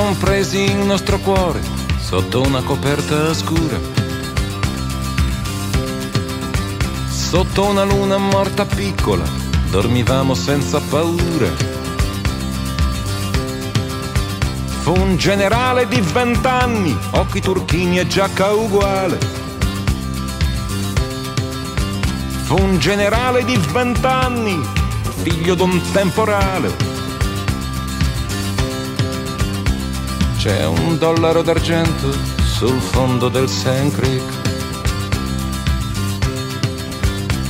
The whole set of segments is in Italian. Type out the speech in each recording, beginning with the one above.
si son presi il nostro cuore sotto una coperta scura. Sotto una luna morta piccola, dormivamo senza paura. Fu un generale di vent'anni, occhi turchini e giacca uguale. Fu un generale di vent'anni, figlio d'un temporale C'è un dollaro d'argento sul fondo del Sand Creek.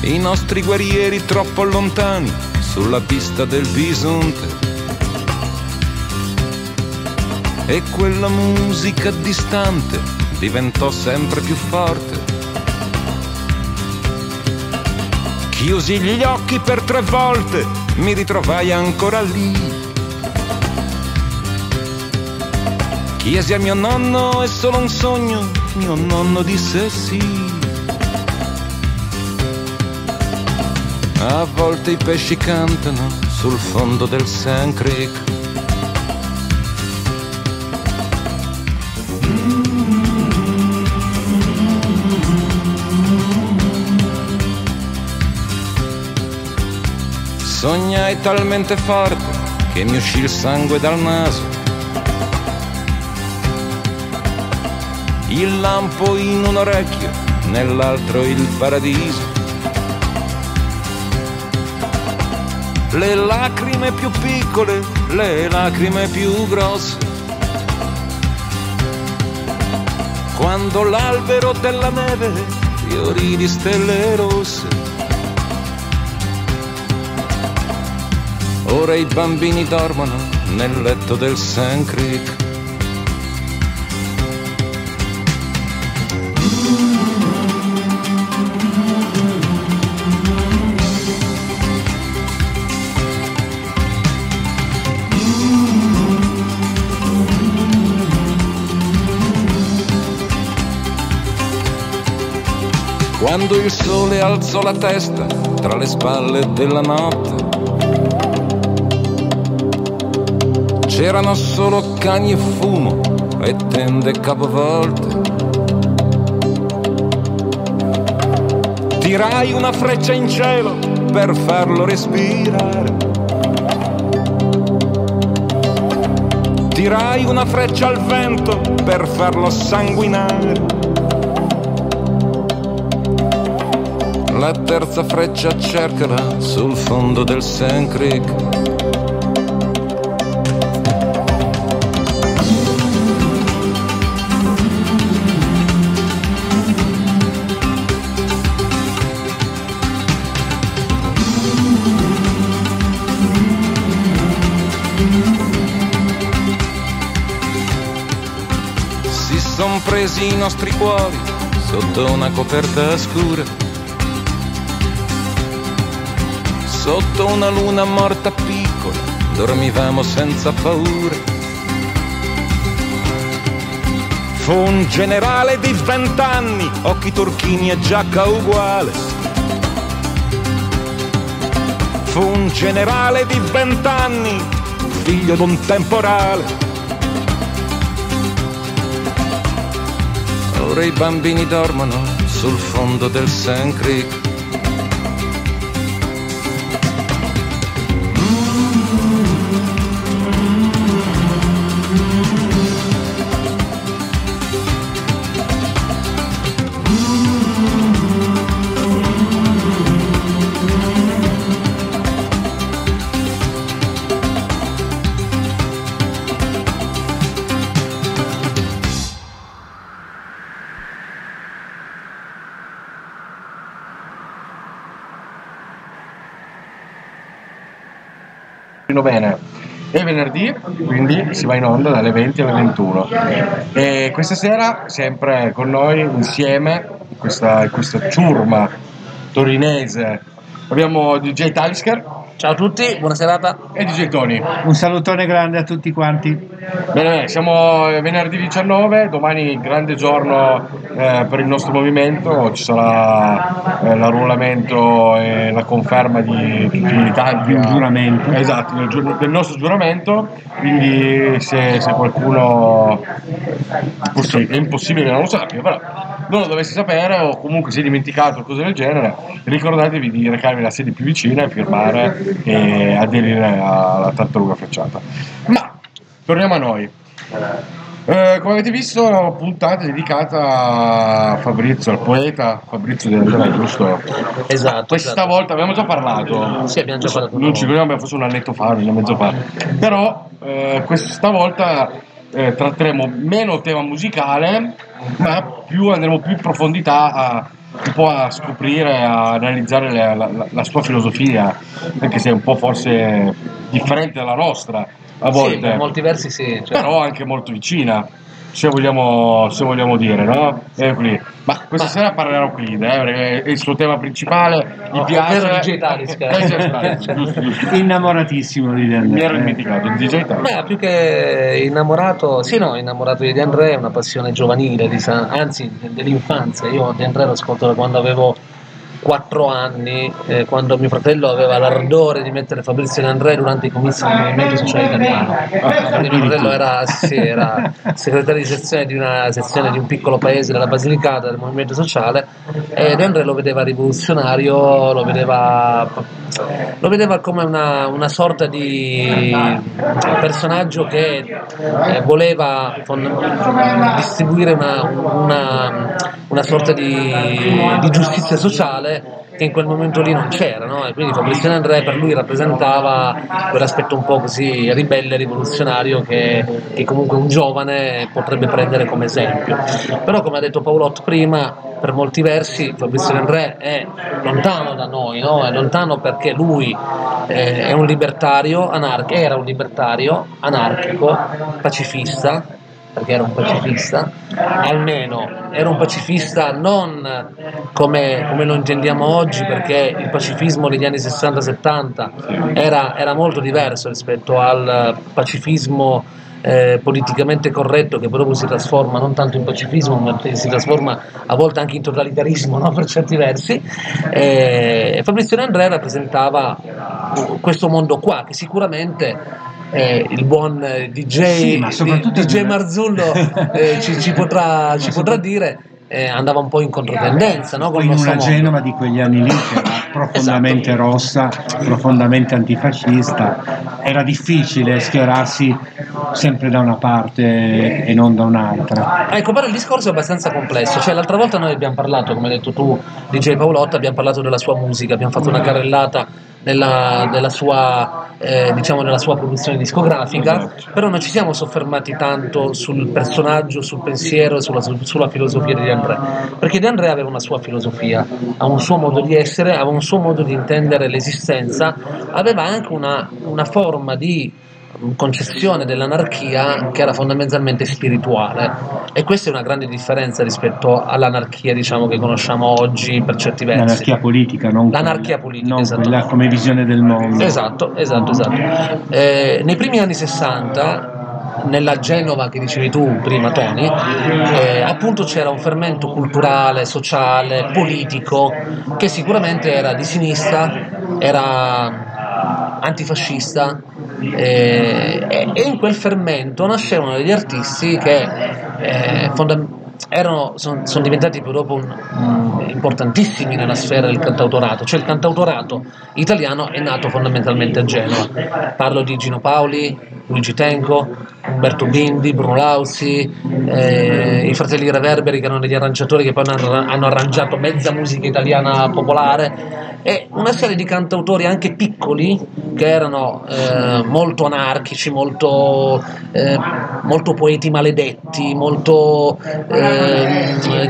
I nostri guerrieri troppo lontani sulla pista del bisonte. E quella musica distante diventò sempre più forte. Chiusi gli occhi per tre volte, mi ritrovai ancora lì Chiesi a mio nonno, è solo un sogno, mio nonno disse sì. A volte i pesci cantano sul fondo del Sand Creek. Sognai talmente forte che mi uscì il sangue dal naso il lampo in un orecchio, nell'altro il paradiso. Le lacrime più piccole, le lacrime più grosse. Quando l'albero della neve fiorì di stelle rosse. Ora i bambini dormono nel letto del Sand Creek. Quando il sole alzò la testa tra le spalle della notte. C'erano solo cani e fumo e tende capovolte. Tirai una freccia in cielo per farlo respirare. Tirai una freccia al vento per farlo sanguinare. La terza freccia cercala sul fondo del Sand Creek. Presi i nostri cuori sotto una coperta scura Sotto una luna morta piccola dormivamo senza paura. Fu un generale di vent'anni, occhi turchini e giacca uguale. Fu un generale di vent'anni, figlio d'un temporale. Ora i bambini dormono sul fondo del Sand Creek. Bene è venerdì, quindi si va in onda dalle 20 alle 21. E questa sera, sempre con noi, insieme, questa, questa ciurma torinese, abbiamo DJ Talisker. Ciao a tutti, buona serata. E DJ Tony. Un salutone grande a tutti quanti. Bene, bene, siamo venerdì 19, domani grande giorno eh, per il nostro movimento, ci sarà eh, l'arruolamento e la conferma di tutti i militanti. Il giuramento. Esatto, del, giur- del nostro giuramento, quindi se, se qualcuno forse è impossibile che non lo sappia, però non lo dovesse sapere o comunque si è dimenticato o cose del genere, ricordatevi di recarvi la sede più vicina e firmare e aderire alla tartaruga frecciata. Ma torniamo a noi. Eh, come avete visto, puntata dedicata a Fabrizio, al poeta Fabrizio De Andrea, giusto? Esatto. Questa esatto. volta abbiamo già parlato. Sì, abbiamo già parlato. Non ci ricordiamo, forse un annetto fa, un anno e mezzo fa. Però eh, questa volta eh, tratteremo meno tema musicale, ma più andremo più in profondità a un po' a scoprire, a analizzare la, la- la sua filosofia, anche se è un po' forse differente dalla nostra a Sì, volte per molti versi sì. cioè- però anche molto vicina, se vogliamo, se vogliamo dire, no? Euclide. Ma questa Ma- sera parlerà Euclide, eh, perché è il suo tema principale, gli No, piace. DJ Talisk. Eh, giusto, giusto. Innamoratissimo di Daniel. Mi ero Eh, dimenticato, il DJ Talisk. Beh, più che innamorato, sì, no, innamorato di André è una passione giovanile, di anzi dell'infanzia. Io De André lo ascolto da quando avevo 4 anni, eh, quando mio fratello aveva l'ardore di mettere Fabrizio De André durante i comizi del Movimento Sociale Italiano. Quindi mio fratello era, sì, era segretario di sezione di una sezione di un piccolo paese della Basilicata del Movimento Sociale e André lo vedeva rivoluzionario, lo vedeva, lo vedeva come una, una sorta di personaggio che eh, voleva distribuire una, una- una sorta di, di giustizia sociale che in quel momento lì non c'era, no? e quindi Fabrizio André per lui rappresentava quell'aspetto un po' così ribelle, rivoluzionario che, che comunque un giovane potrebbe prendere come esempio. Però come ha detto Paolotto prima, per molti versi Fabrizio André è lontano da noi, no? è lontano perché lui eh, un anarch- era un libertario anarchico, pacifista, perché era un pacifista, almeno era un pacifista non come, come lo intendiamo oggi, perché il pacifismo degli anni 60-70 era, era molto diverso rispetto al pacifismo eh, politicamente corretto che proprio si trasforma non tanto in pacifismo ma si trasforma a volte anche in totalitarismo no? per certi versi e Fabrizio De André rappresentava questo mondo qua che sicuramente eh, il buon eh, DJ, Sì, ma soprattutto- DJ Marzullo eh, ci, ci potrà, ci potrà dire eh, andava un po' in controtendenza no? con in una. Genova di quegli anni lì che era profondamente Esatto. rossa, profondamente antifascista, era difficile schierarsi sempre da una parte e non da un'altra. Ecco, però il discorso è abbastanza complesso. Cioè, l'altra volta noi abbiamo parlato, come hai detto tu, DJ Paolotta, abbiamo parlato della sua musica, abbiamo fatto una carrellata nella, nella sua, eh, diciamo, nella sua produzione discografica, però non ci siamo soffermati tanto sul personaggio, sul pensiero e sulla, sulla filosofia di De André. Perché De André aveva una sua filosofia, ha un suo modo di essere, aveva un suo modo di intendere l'esistenza, aveva anche una, una forma di concezione dell'anarchia che era fondamentalmente spirituale e questa è una grande differenza rispetto all'anarchia diciamo che conosciamo oggi per certi versi L'anarchia politica, non L'anarchia quella- politica, esatto. quella come visione del mondo. Esatto, esatto, esatto. Eh, nei primi anni 60 nella Genova che dicevi tu prima Tony, eh, appunto c'era un fermento culturale, sociale, politico che sicuramente era di sinistra, era antifascista eh, e, in quel fermento nascevano degli artisti che eh, fonda- erano, sono, sono diventati poi dopo un- un- importantissimi nella sfera del cantautorato, cioè il cantautorato italiano è nato fondamentalmente a Genova. Parlo di Gino Paoli, Luigi Tenco, Umberto Bindi, Bruno Lauzi, eh, i fratelli Reverberi che erano degli arrangiatori che poi hanno, hanno arrangiato mezza musica italiana popolare e una serie di cantautori anche piccoli che erano eh, molto anarchici, molto, eh, molto poeti maledetti, molto, eh,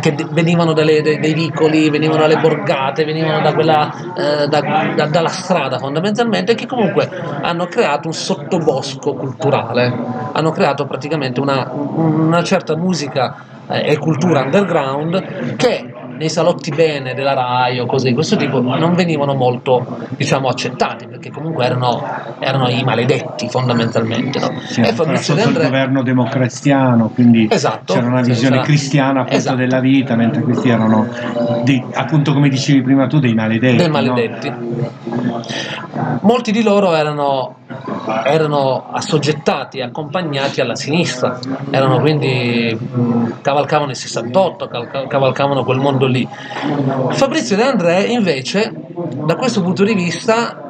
che venivano dalle- dai, dai vicoli, venivano dalle borgate, venivano da quella, eh, da- da- dalla strada fondamentalmente, che comunque hanno creato un sottobosco culturale, hanno creato praticamente una, una certa musica eh, e cultura underground che nei salotti bene della RAI o cose di questo tipo non venivano molto diciamo accettati perché comunque erano, erano i maledetti fondamentalmente no? Sì, e era Fabrizio De il André governo democristiano, quindi Esatto. c'era una visione c'era- cristiana appunto Esatto. della vita, mentre questi erano, dei- appunto come dicevi prima tu, dei maledetti. dei no? maledetti. Molti di loro erano, erano assoggettati, accompagnati alla sinistra, erano quindi mh, cavalcavano il 68, cal- cavalcavano quel mondo lì. Fabrizio De André invece, da questo punto di vista,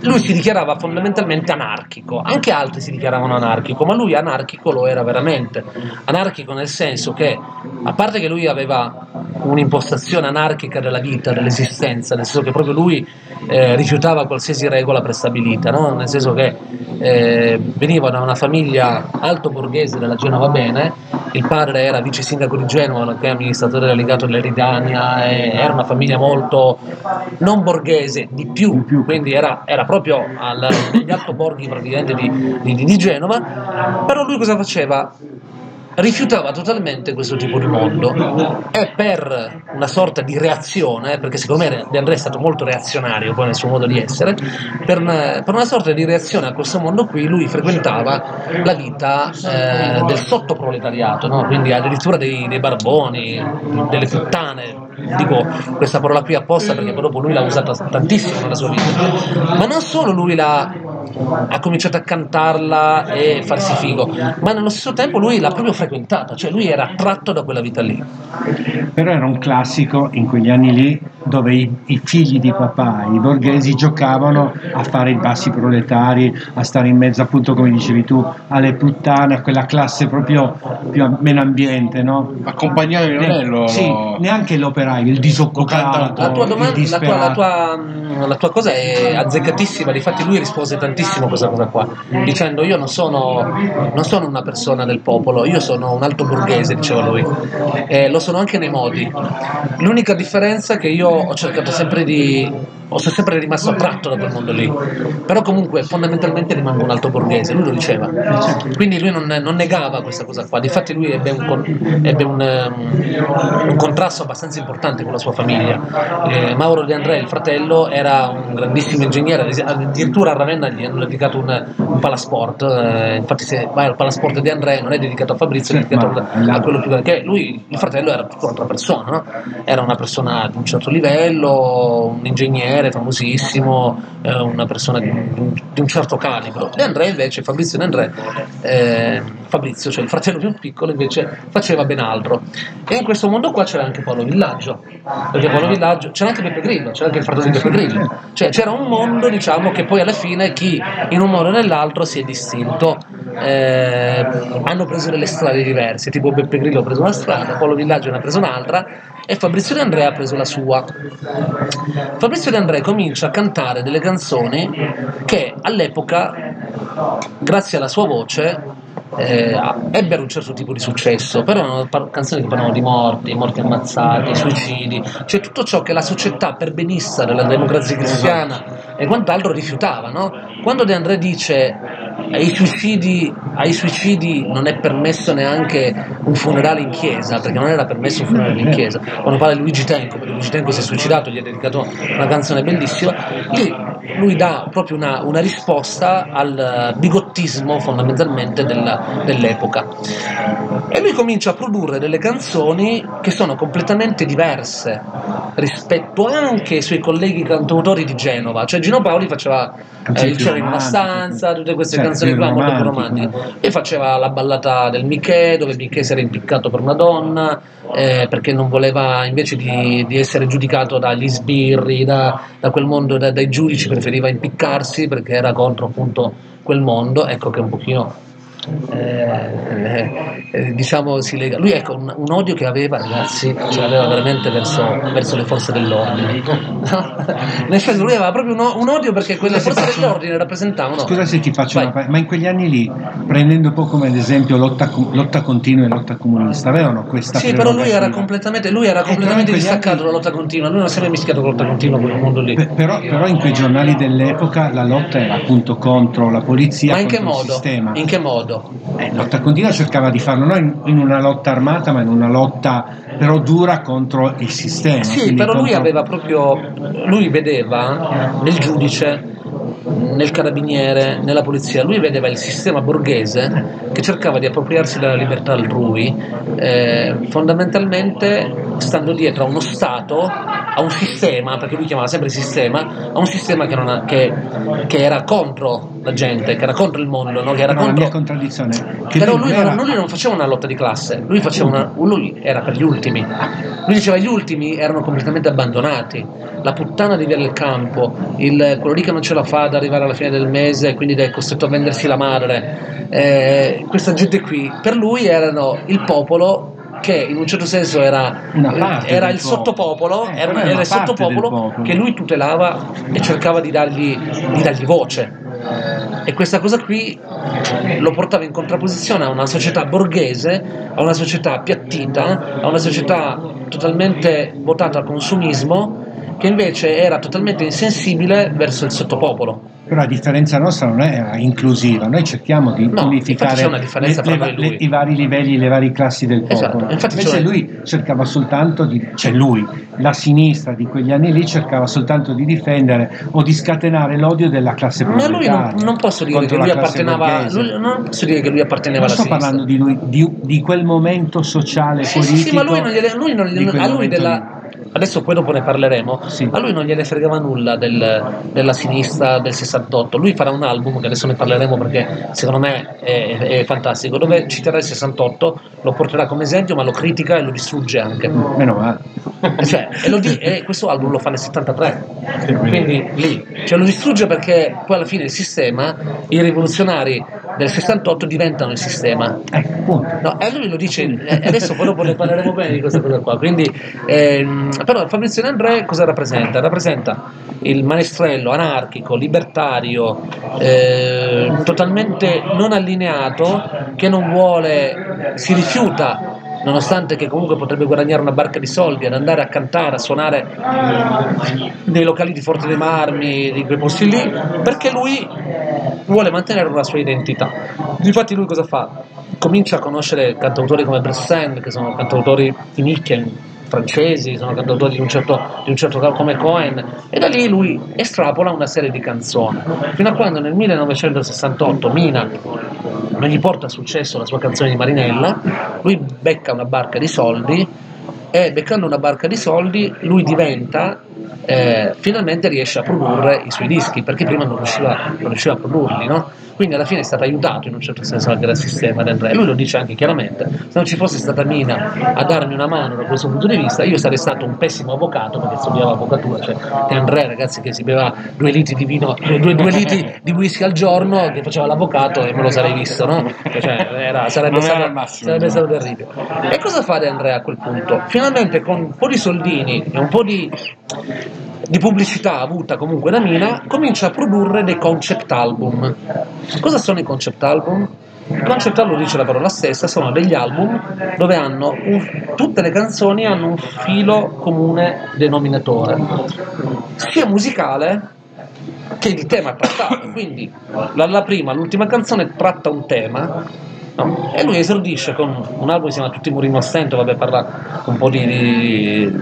lui si dichiarava fondamentalmente anarchico, anche altri si dichiaravano anarchico, ma lui anarchico lo era veramente. Anarchico nel senso che, a parte che lui aveva un'impostazione anarchica della vita, dell'esistenza, nel senso che proprio lui eh, rifiutava qualsiasi regola prestabilita, no? nel senso che eh, veniva da una famiglia alto borghese della Genova Bene, il padre era vice sindaco di Genova, nonché amministratore delegato dell'Eridania, era una famiglia molto non borghese, di più, quindi era, era proprio al, negli altoborghi praticamente di, di- di Genova, però lui cosa faceva? Rifiutava totalmente questo tipo di mondo. E per una sorta di reazione, perché secondo me De André è stato molto reazionario poi nel suo modo di essere, per una, per una sorta di reazione a questo mondo qui lui frequentava la vita eh, del sottoproletariato, no? quindi addirittura dei, dei barboni, delle puttane, dico questa parola qui apposta perché poi dopo lui l'ha usata tantissimo nella sua vita, ma non solo lui l'ha ha cominciato a cantarla e farsi figo, ma nello stesso tempo lui l'ha proprio frequentata, cioè lui era attratto da quella vita lì. Però era un classico in quegli anni lì dove i, i figli di papà, i borghesi, giocavano a fare i bassi proletari, a stare in mezzo, appunto, come dicevi tu, alle puttane, a quella classe proprio più a- meno ambiente, no? Accompagnare il Ne- Nonello. sì, neanche l'operaio, il disoccupato, La tua, domanda, la, tua, la, tua, la tua cosa è azzeccatissima, difatti lui rispose tantissimo a questa cosa qua, dicendo io non sono, non sono una persona del popolo, io sono un alto borghese, diceva lui, e lo sono anche nei modi. L'unica differenza è che io ho cercato sempre di... Ho sempre rimasto attratto da quel mondo lì, però comunque fondamentalmente rimango un alto borghese, lui lo diceva. Quindi lui non, non negava questa cosa qua, difatti lui ebbe un, ebbe un, ehm, un contrasto abbastanza importante con la sua famiglia. Eh, Mauro De André, il fratello, era un grandissimo ingegnere, addirittura a Ravenna gli hanno dedicato un, un palasport, eh, infatti se vai al palasport di André non è dedicato a Fabrizio, Sì, dedicato ma- a quello più che lui, il fratello era un'altra persona, no? era una persona di un certo livello, un ingegnere famosissimo, eh, una persona di un, di un certo calibro. De André invece, Fabrizio De André, eh, Fabrizio, cioè il fratello più piccolo, invece faceva ben altro. E in questo mondo qua c'era anche Paolo Villaggio, perché Paolo Villaggio, c'era anche Beppe Grillo, c'era anche il fratello di Beppe Grillo, cioè c'era un mondo diciamo che poi alla fine chi in un modo o nell'altro si è distinto, eh, hanno preso delle strade diverse, tipo Beppe Grillo ha preso una strada, Paolo Villaggio ne ha preso un'altra e Fabrizio De André ha preso la sua. Fabrizio De André comincia a cantare delle canzoni che all'epoca, grazie alla sua voce, eh, ebbero un certo tipo di successo, però erano par- canzoni che parlavano di morti, morti ammazzati, suicidi, cioè tutto ciò che la società perbenista della democrazia cristiana e quant'altro rifiutava. no? Quando De André dice ai suicidi, ai suicidi non è permesso neanche un funerale in chiesa, perché non era permesso un funerale in chiesa. Quando parla di Luigi Tenco, perché Luigi Tenco si è suicidato, gli ha dedicato una canzone bellissima, lì lui dà proprio una, una risposta al bigottismo fondamentalmente della- dell'epoca. E lui comincia a produrre delle canzoni che sono completamente diverse rispetto anche ai suoi colleghi cantautori di Genova. Cioè Gino Paoli faceva eh, Canzoni il cielo in una stanza, tutte queste Cioè, canzoni più qua molto più romantiche. E faceva la ballata del Michè, dove Michè si era impiccato per una donna, eh, perché non voleva invece di, di essere giudicato dagli sbirri, da, da quel mondo, da- dai giudici, preferiva impiccarsi perché era contro appunto quel mondo. Ecco che un pochino. Eh, eh, diciamo si lega lui ecco un, un odio che aveva ragazzi ce l'aveva veramente verso, verso le forze dell'ordine nel senso lui aveva proprio un, un odio perché quelle forze faccio- dell'ordine rappresentavano Scusa se ti faccio Vai. una pa- ma in quegli anni lì, prendendo un po' come ad esempio lotta, lotta continua e lotta comunista, avevano questa Sì, però lui era completamente, lui era Eh, completamente distaccato dalla lotta continua, lui non si era mischiato con la lotta continua, quel mondo lì. Pe- Però, però in quei giornali dell'epoca la lotta era appunto contro la polizia, Ma in che modo? In che modo? Modo. Eh, lotta continua cercava di farlo non in, una lotta armata, ma in una lotta però dura contro il sistema. Sì, però lui contro- aveva proprio, lui vedeva nel giudice, nel carabiniere, nella polizia, lui vedeva il sistema borghese che cercava di appropriarsi della libertà altrui, eh, fondamentalmente stando dietro a uno Stato, a un sistema, perché lui chiamava sempre sistema, a un sistema che, non ha- che- che era contro la gente, che era contro il mondo, no? che era No, la contro... mia contraddizione. Che Però lui era- non, lui non faceva una lotta di classe, lui, faceva una- lui era per gli ultimi. Lui diceva gli ultimi erano completamente abbandonati. La puttana di via del campo, il- quello lì che non ce la fa ad arrivare alla fine del mese, quindi è costretto a vendersi la madre. eh, questa gente qui, per lui erano il popolo che in un certo senso era, era il popolo. sottopopolo, Eh, era, era il sottopopolo popolo. che lui tutelava e cercava di dargli, di dargli voce. E questa cosa qui lo portava in contrapposizione a una società borghese, a una società appiattita, a una società totalmente votata al consumismo, che invece era totalmente insensibile verso il sottopopolo. Però a differenza nostra non è inclusiva, noi cerchiamo di No, unificare le- le- le- i vari livelli, le varie classi del Esatto, popolo. infatti Invece lui cercava soltanto di, cioè lui, la sinistra di quegli anni lì cercava soltanto di difendere o di scatenare l'odio della classe Ma lui non, non posso dire che contro lui la non posso dire che lui apparteneva Non alla sto sinistra. parlando di lui, di, di quel momento sociale, Sì, politico. sì, sì, ma lui non lui non a lui della, adesso poi dopo ne parleremo, Sì. a lui non gliene fregava nulla del- della sinistra del 68, lui farà un album che adesso ne parleremo perché secondo me è, è fantastico, dove citerà il 68, lo porterà come esempio ma lo critica e lo distrugge anche. Meno male. Cioè, e, lo e questo album lo fa nel 73, quindi lì, cioè lo distrugge perché poi alla fine il sistema, i rivoluzionari del 68 diventano il sistema. Ecco. No, e lui lo dice, e adesso poi dopo ne parleremo bene di questa cosa qua. Quindi, ehm, però Fabrizio De André cosa rappresenta? Rappresenta il maestrello anarchico, libertario, eh, totalmente non allineato, che non vuole, si rifiuta nonostante che comunque potrebbe guadagnare una barca di soldi ad andare a cantare, a suonare nei locali di Forte dei Marmi, di quei posti lì, perché lui vuole mantenere una sua identità. Infatti lui cosa fa? Comincia a conoscere cantautori come Bressend, che sono cantautori di nicchia francesi, sono cantautori di un certo, di un certo come Cohen, e da lì lui estrapola una serie di canzoni, fino a quando nel 1968 Mina non gli porta successo la sua canzone di Marinella, lui becca una barca di soldi e beccando una barca di soldi lui diventa eh, finalmente riesce a produrre i suoi dischi perché prima non riusciva, non riusciva a produrli no? Quindi alla fine è stato aiutato in un certo senso anche dal sistema del re lui lo dice anche chiaramente se non ci fosse stata Mina a darmi una mano da questo punto di vista io sarei stato un pessimo avvocato perché studiavo avvocatura cioè De André ragazzi che si beveva due litri di vino due, due litri di whisky al giorno che faceva l'avvocato e me lo sarei visto no? cioè, era- sarebbe, era stato, massimo, sarebbe no? stato terribile e cosa fa De Andrea a quel punto? Finalmente con un po' di soldini e un po' di, di pubblicità avuta comunque da Mina, comincia a produrre dei concept album. Cosa sono i concept album? I concept album, dice la parola stessa, sono degli album dove hanno un- tutte le canzoni hanno un filo comune denominatore, sia musicale che di tema trattato. Quindi la, la prima, l'ultima canzone tratta un tema no? e lui esordisce con un album che si chiama Tutti muri in ostento, vabbè parla un po' di... di-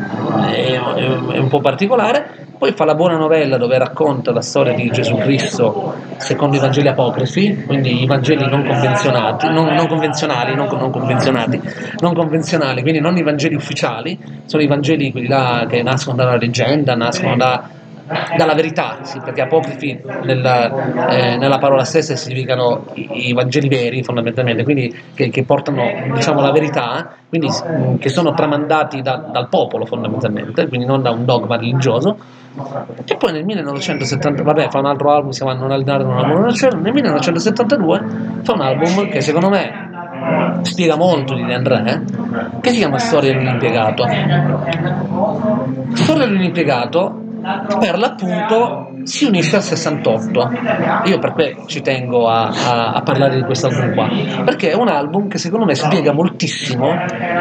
è, è un po' particolare. Poi fa la buona novella dove racconta la storia di Gesù Cristo secondo i Vangeli apocrifi, quindi i Vangeli non convenzionati, non, non convenzionali, non, non convenzionati, non convenzionali, quindi non i Vangeli ufficiali, sono i Vangeli quelli là che nascono dalla leggenda, nascono da, dalla verità, sì, perché apocrifi nella, eh, nella parola stessa significano i, i Vangeli veri fondamentalmente, quindi che, che portano diciamo, la verità, quindi che sono tramandati da- dal popolo fondamentalmente, quindi non da un dogma religioso. E poi nel 1970, vabbè, fa un altro album, si chiama Non allenare, non amore, non cielo. Nel 1972 fa un album che secondo me spiega molto di De André, eh, che si chiama Storia di un impiegato. Storia di un impiegato per l'appunto si unisce al 68 io per questo ci tengo a, a- a parlare di questo album qua perché è un album che secondo me spiega moltissimo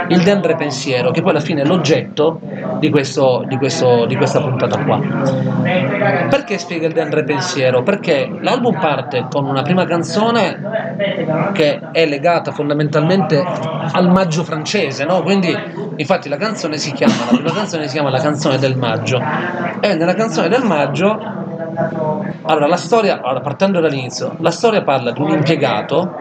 il De André pensiero che poi alla fine è l'oggetto di, questo, di, questo, di questa puntata qua perché spiega il De André pensiero? perché l'album parte con una prima canzone che è legata fondamentalmente al maggio francese, no? quindi infatti la canzone si chiama, la prima canzone si chiama La canzone del maggio e nella canzone del maggio allora la storia, allora, partendo dall'inizio, la storia parla di un impiegato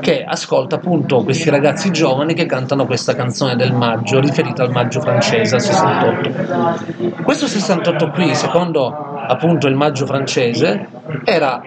che ascolta appunto questi ragazzi giovani che cantano questa canzone del maggio riferita al maggio francese, al 68. Questo 68 qui, secondo appunto il maggio francese, era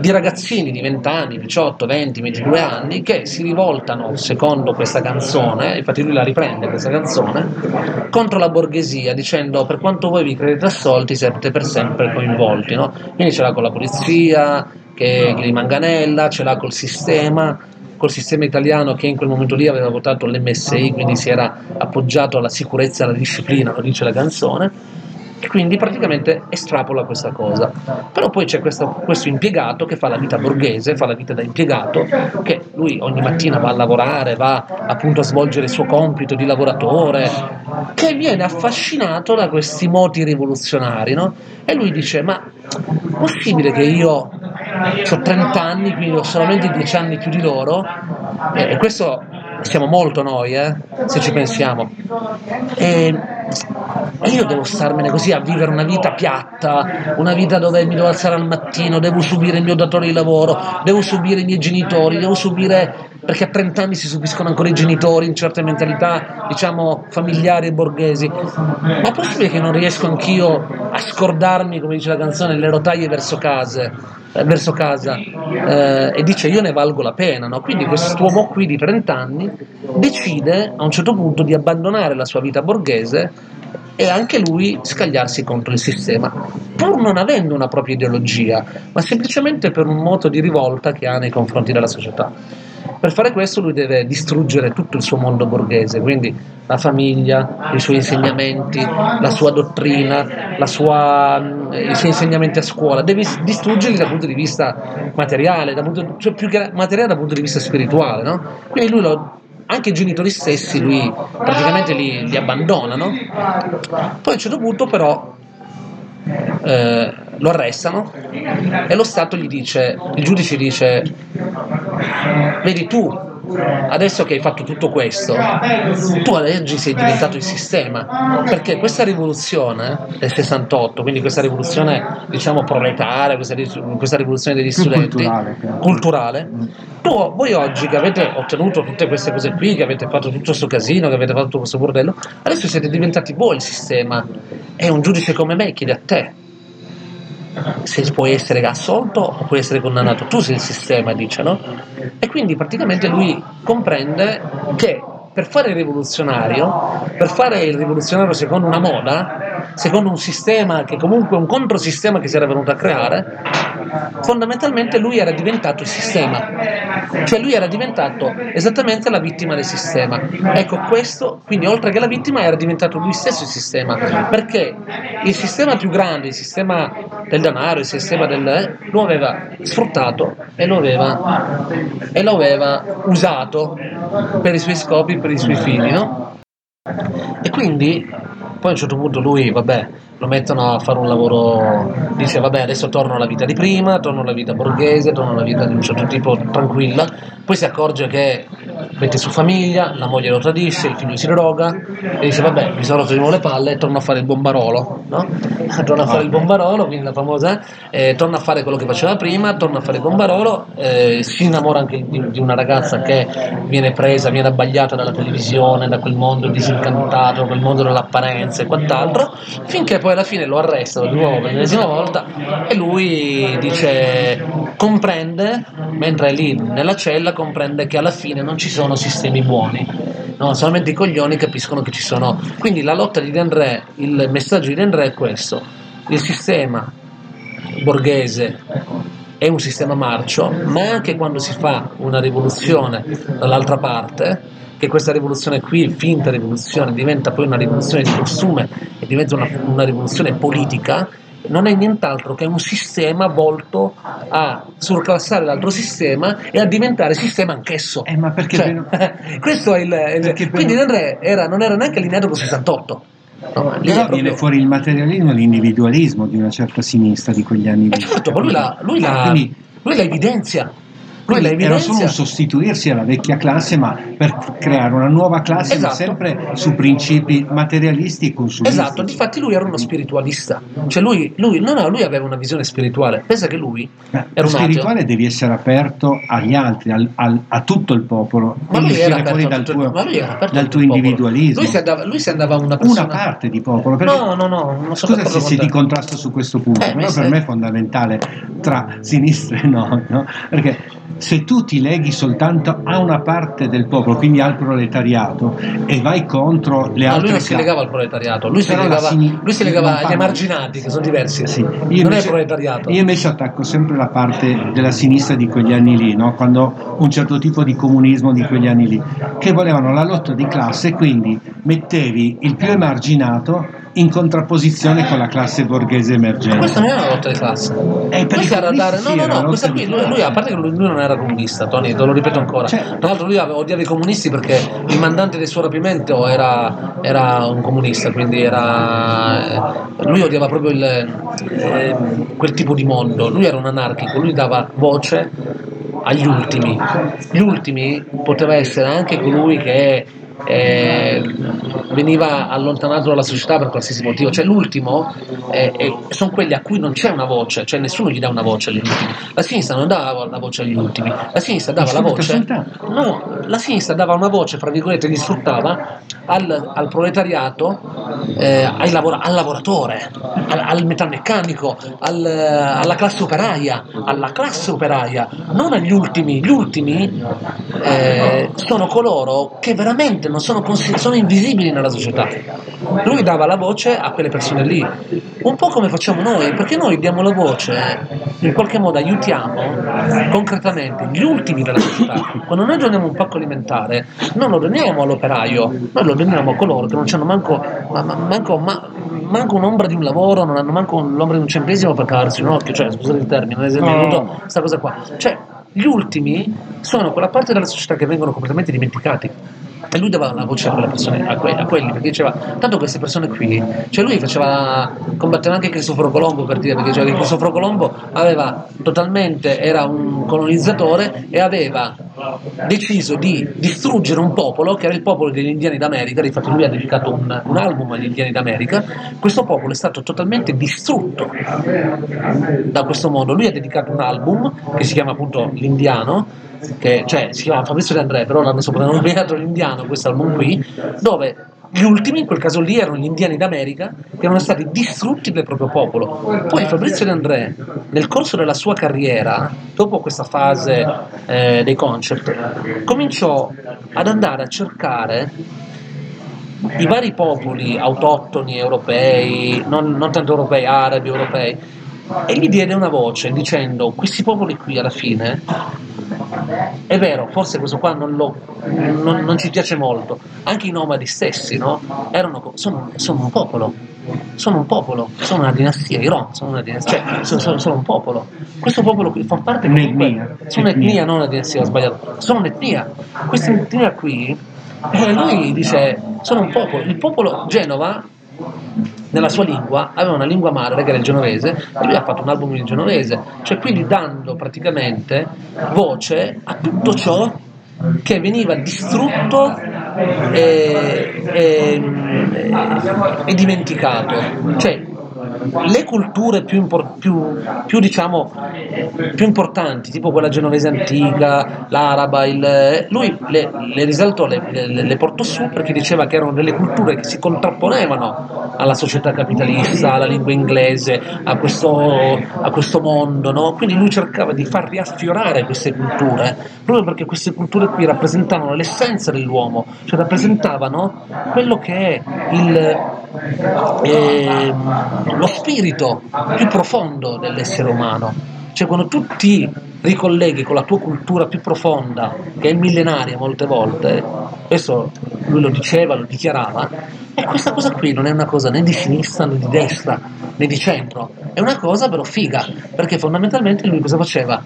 di ragazzini di 20 anni, 18, 20, 22 anni che si rivoltano secondo questa canzone, infatti lui la riprende questa canzone, contro la borghesia dicendo per quanto voi vi credete assolti siete per sempre coinvolti, no? quindi ce l'ha con la polizia che li manganella, ce l'ha col sistema, col sistema italiano che in quel momento lì aveva votato l'MSI, quindi si era appoggiato alla sicurezza e alla disciplina, lo dice la canzone e quindi praticamente estrapola questa cosa. Però poi c'è questo, questo, impiegato che fa la vita borghese, fa la vita da impiegato, che lui ogni mattina va a lavorare, va appunto a svolgere il suo compito di lavoratore, che viene affascinato da questi moti rivoluzionari, no? E lui dice, ma è possibile che io ho 30 anni, quindi ho solamente 10 anni più di loro? E questo siamo molto noi, eh, se ci pensiamo. E, io devo starmene così a vivere una vita piatta, una vita dove mi devo alzare al mattino, devo subire il mio datore di lavoro, devo subire i miei genitori, devo subire perché a 30 anni si subiscono ancora i genitori in certe mentalità, diciamo, familiari e borghesi. Ma è possibile che non riesco anch'io a scordarmi, come dice la canzone, le rotaie verso case? Eh, verso casa eh, e dice io ne valgo la pena, no? quindi quest'uomo qui di 30 anni decide a un certo punto di abbandonare la sua vita borghese e anche lui scagliarsi contro il sistema, pur non avendo una propria ideologia, ma semplicemente per un moto di rivolta che ha nei confronti della società. Per fare questo lui deve distruggere tutto il suo mondo borghese, quindi la famiglia, i suoi insegnamenti, la sua dottrina, la sua, mm, i suoi insegnamenti a scuola, deve distruggerli dal punto di vista materiale, punto, cioè più che materiale dal punto di vista spirituale. No? Quindi lui lo, anche i genitori stessi lui praticamente li, li abbandona. Poi a un certo punto però eh, lo arrestano e lo Stato gli dice, il giudice dice, vedi tu, adesso che hai fatto tutto questo, tu oggi sei diventato il sistema, perché questa rivoluzione del 68, quindi questa rivoluzione diciamo proletaria, questa, questa rivoluzione degli studenti, culturale, culturale tu, voi oggi che avete ottenuto tutte queste cose qui, che avete fatto tutto questo casino, che avete fatto tutto questo bordello, adesso siete diventati voi il sistema. E un giudice come me chiede a te se puoi essere assolto o puoi essere condannato, tu sei il sistema, dice, no? E quindi praticamente lui comprende che per fare il rivoluzionario, per fare il rivoluzionario secondo una moda, secondo un sistema che comunque un controsistema che si era venuto a creare, fondamentalmente lui era diventato il sistema, cioè lui era diventato esattamente la vittima del sistema. Ecco, questo, quindi oltre che la vittima era diventato lui stesso il sistema, perché il sistema più grande, il sistema del denaro, il sistema del... Eh, lo aveva sfruttato e lo aveva, e lo aveva usato per i suoi scopi, per i suoi fini, no? E quindi poi a un certo punto lui, vabbè, lo mettono a fare un lavoro, dice vabbè adesso torno alla vita di prima, torno alla vita borghese, torno alla vita di un certo tipo tranquilla, poi si accorge che mette su famiglia, la moglie lo tradisce, il figlio si droga e dice vabbè mi sono rotto di nuovo le palle e torno a fare il bombarolo, no? torna a fare il bombarolo, quindi la famosa, eh, torna a fare quello che faceva prima, torna a fare il bombarolo, eh, si innamora anche di, di, una ragazza che viene presa, viene abbagliata dalla televisione, da quel mondo disincantato, quel mondo dell'apparenza e quant'altro, finché poi alla fine lo arrestano di nuovo per l'ennesima volta e lui dice comprende mentre è lì nella cella comprende che alla fine non ci sono sistemi buoni. No, solamente i coglioni capiscono che ci sono. Quindi la lotta di De André il messaggio di De André è questo. Il sistema borghese è un sistema marcio ma anche quando si fa una rivoluzione dall'altra parte che questa rivoluzione qui, finta rivoluzione, diventa poi una rivoluzione di costume e diventa una, una rivoluzione politica, non è nient'altro che un sistema volto a surclassare l'altro sistema e a diventare sistema anch'esso. Eh, ma perché cioè, per... questo è il, il quindi non era, non era neanche allineato con 68. No, Però proprio... viene fuori il materialismo e l'individualismo di una certa sinistra di quegli anni. Eh certo, ma lui la, lui la, lui la evidenzia Quindi era solo un sostituirsi alla vecchia classe, ma per creare una nuova classe, Esatto. sempre su principi materialisti e consumistici. Esatto, difatti lui era uno spiritualista, cioè lui, lui, no, no, lui aveva una visione spirituale, pensa che lui Eh, era un spirituale devi essere aperto agli altri, al- al- a tutto il popolo, Ma lui era aperto dal tutto tuo, ma lui era aperto dal tuo individualismo. Lui si andava, lui si andava a una Una persona... parte di popolo. No, no, no, non sono Scusa se te. in contrasto su questo punto, Eh, però per sa- me è fondamentale tra sinistra e no, no? Perché se tu ti leghi soltanto a una parte del popolo, quindi al proletariato, e vai contro le No, altre lui non si legava al proletariato, lui si legava, sini- lui si legava agli emarginati, che sono diversi. Sì, io non è invece- proletariato. Io invece attacco sempre la parte della sinistra di quegli anni lì, no? quando un certo tipo di comunismo di quegli anni lì, che volevano la lotta di classe, quindi mettevi il più emarginato in contrapposizione con la classe borghese Ma emergente. questa non era una lotta di classe. Eh, Questa era dare. No, no, no, questa qui, lui, lui, a parte che lui, lui non era comunista, Tony, te lo ripeto ancora. Cioè- Tra l'altro lui odiava i comunisti perché il mandante del suo rapimento era, era un comunista, quindi era. eh, Lui odiava proprio il, eh, quel tipo di mondo. Lui era un anarchico, lui dava voce agli ultimi. Gli ultimi poteva essere anche colui che eh, veniva allontanato dalla società per qualsiasi motivo, cioè l'ultimo eh, eh, sono quelli a cui non c'è una voce, cioè nessuno gli dà una voce agli ultimi. La sinistra non dava la voce agli ultimi, la sinistra dava la voce. No, la sinistra dava una voce, fra virgolette, gli sfruttava al, al proletariato, eh, ai lavora- al lavoratore, al, al metalmeccanico, al- alla classe operaia, alla classe operaia, non agli ultimi. Gli ultimi eh, sono coloro che veramente non sono, consi- sono invisibili nella società. Lui dava la voce a quelle persone lì, un po' come facciamo noi, perché noi diamo la voce, in qualche modo aiutiamo concretamente gli ultimi della società. Quando noi doniamo un pacco alimentare, non lo doniamo all'operaio, noi lo a coloro che non hanno manco, ma- ma- manco, ma- manco un'ombra di un lavoro, non hanno manco l'ombra di un centesimo per cavarsi un occhio, cioè scusate il termine, non è venuto questa cosa qua. Cioè, gli ultimi sono quella parte della società che vengono completamente dimenticati. E lui dava la voce a quelle persone, a, que- a quelli, perché diceva, tanto queste persone qui, cioè lui faceva, combatteva anche Cristoforo Colombo per dire, perché diceva che Cristoforo Colombo aveva totalmente, era un colonizzatore e aveva deciso di distruggere un popolo che era il popolo degli indiani d'America, infatti lui ha dedicato un, un album agli indiani d'America, questo popolo è stato totalmente distrutto da questo mondo, lui ha dedicato un album che si chiama appunto L'Indiano, che cioè si chiama Fabrizio De André, però l'hanno soprannominato l'Indiano, questo album qui, dove gli ultimi, in quel caso lì, erano gli indiani d'America che erano stati distrutti del proprio popolo. Poi Fabrizio De André, nel corso della sua carriera, dopo questa fase eh, dei concept, cominciò ad andare a cercare i vari popoli autoctoni europei, non, non tanto europei, arabi, europei, e gli diede una voce dicendo questi popoli qui alla fine è vero, forse questo qua non, lo, non, non ci piace molto, anche i nomadi stessi no? Erano, sono, sono un popolo, sono un popolo, sono una dinastia, i Rom sono una dinastia, cioè sono, sono- sono un popolo. Questo popolo qui fa parte comunque, Un'etnia. sono un'etnia, non una dinastia, ho sbagliato, sono un'etnia. Questa etnia qui, eh, lui dice, sono un popolo, il popolo Genova nella sua lingua aveva una lingua madre che era il genovese e lui ha fatto un album in genovese, cioè quindi dando praticamente voce a tutto ciò che veniva distrutto e, e- e dimenticato. Cioè, le culture più, impor- più- più, diciamo, più importanti, tipo quella genovese antica, l'araba, il- lui le, le risaltò, le, le- le portò su perché diceva che erano delle culture che si contrapponevano alla società capitalista, alla lingua inglese, a questo, a questo mondo. no? Quindi lui cercava di far riaffiorare queste culture, proprio perché queste culture qui rappresentavano l'essenza dell'uomo, cioè rappresentavano quello che è il, ehm, lo spirito più profondo dell'essere umano. Cioè quando tu ti ricolleghi con la tua cultura più profonda, che è millenaria molte volte, questo lui lo diceva, lo dichiarava, e questa cosa qui non è una cosa né di sinistra né di destra né di centro, è una cosa però figa, perché fondamentalmente lui cosa faceva?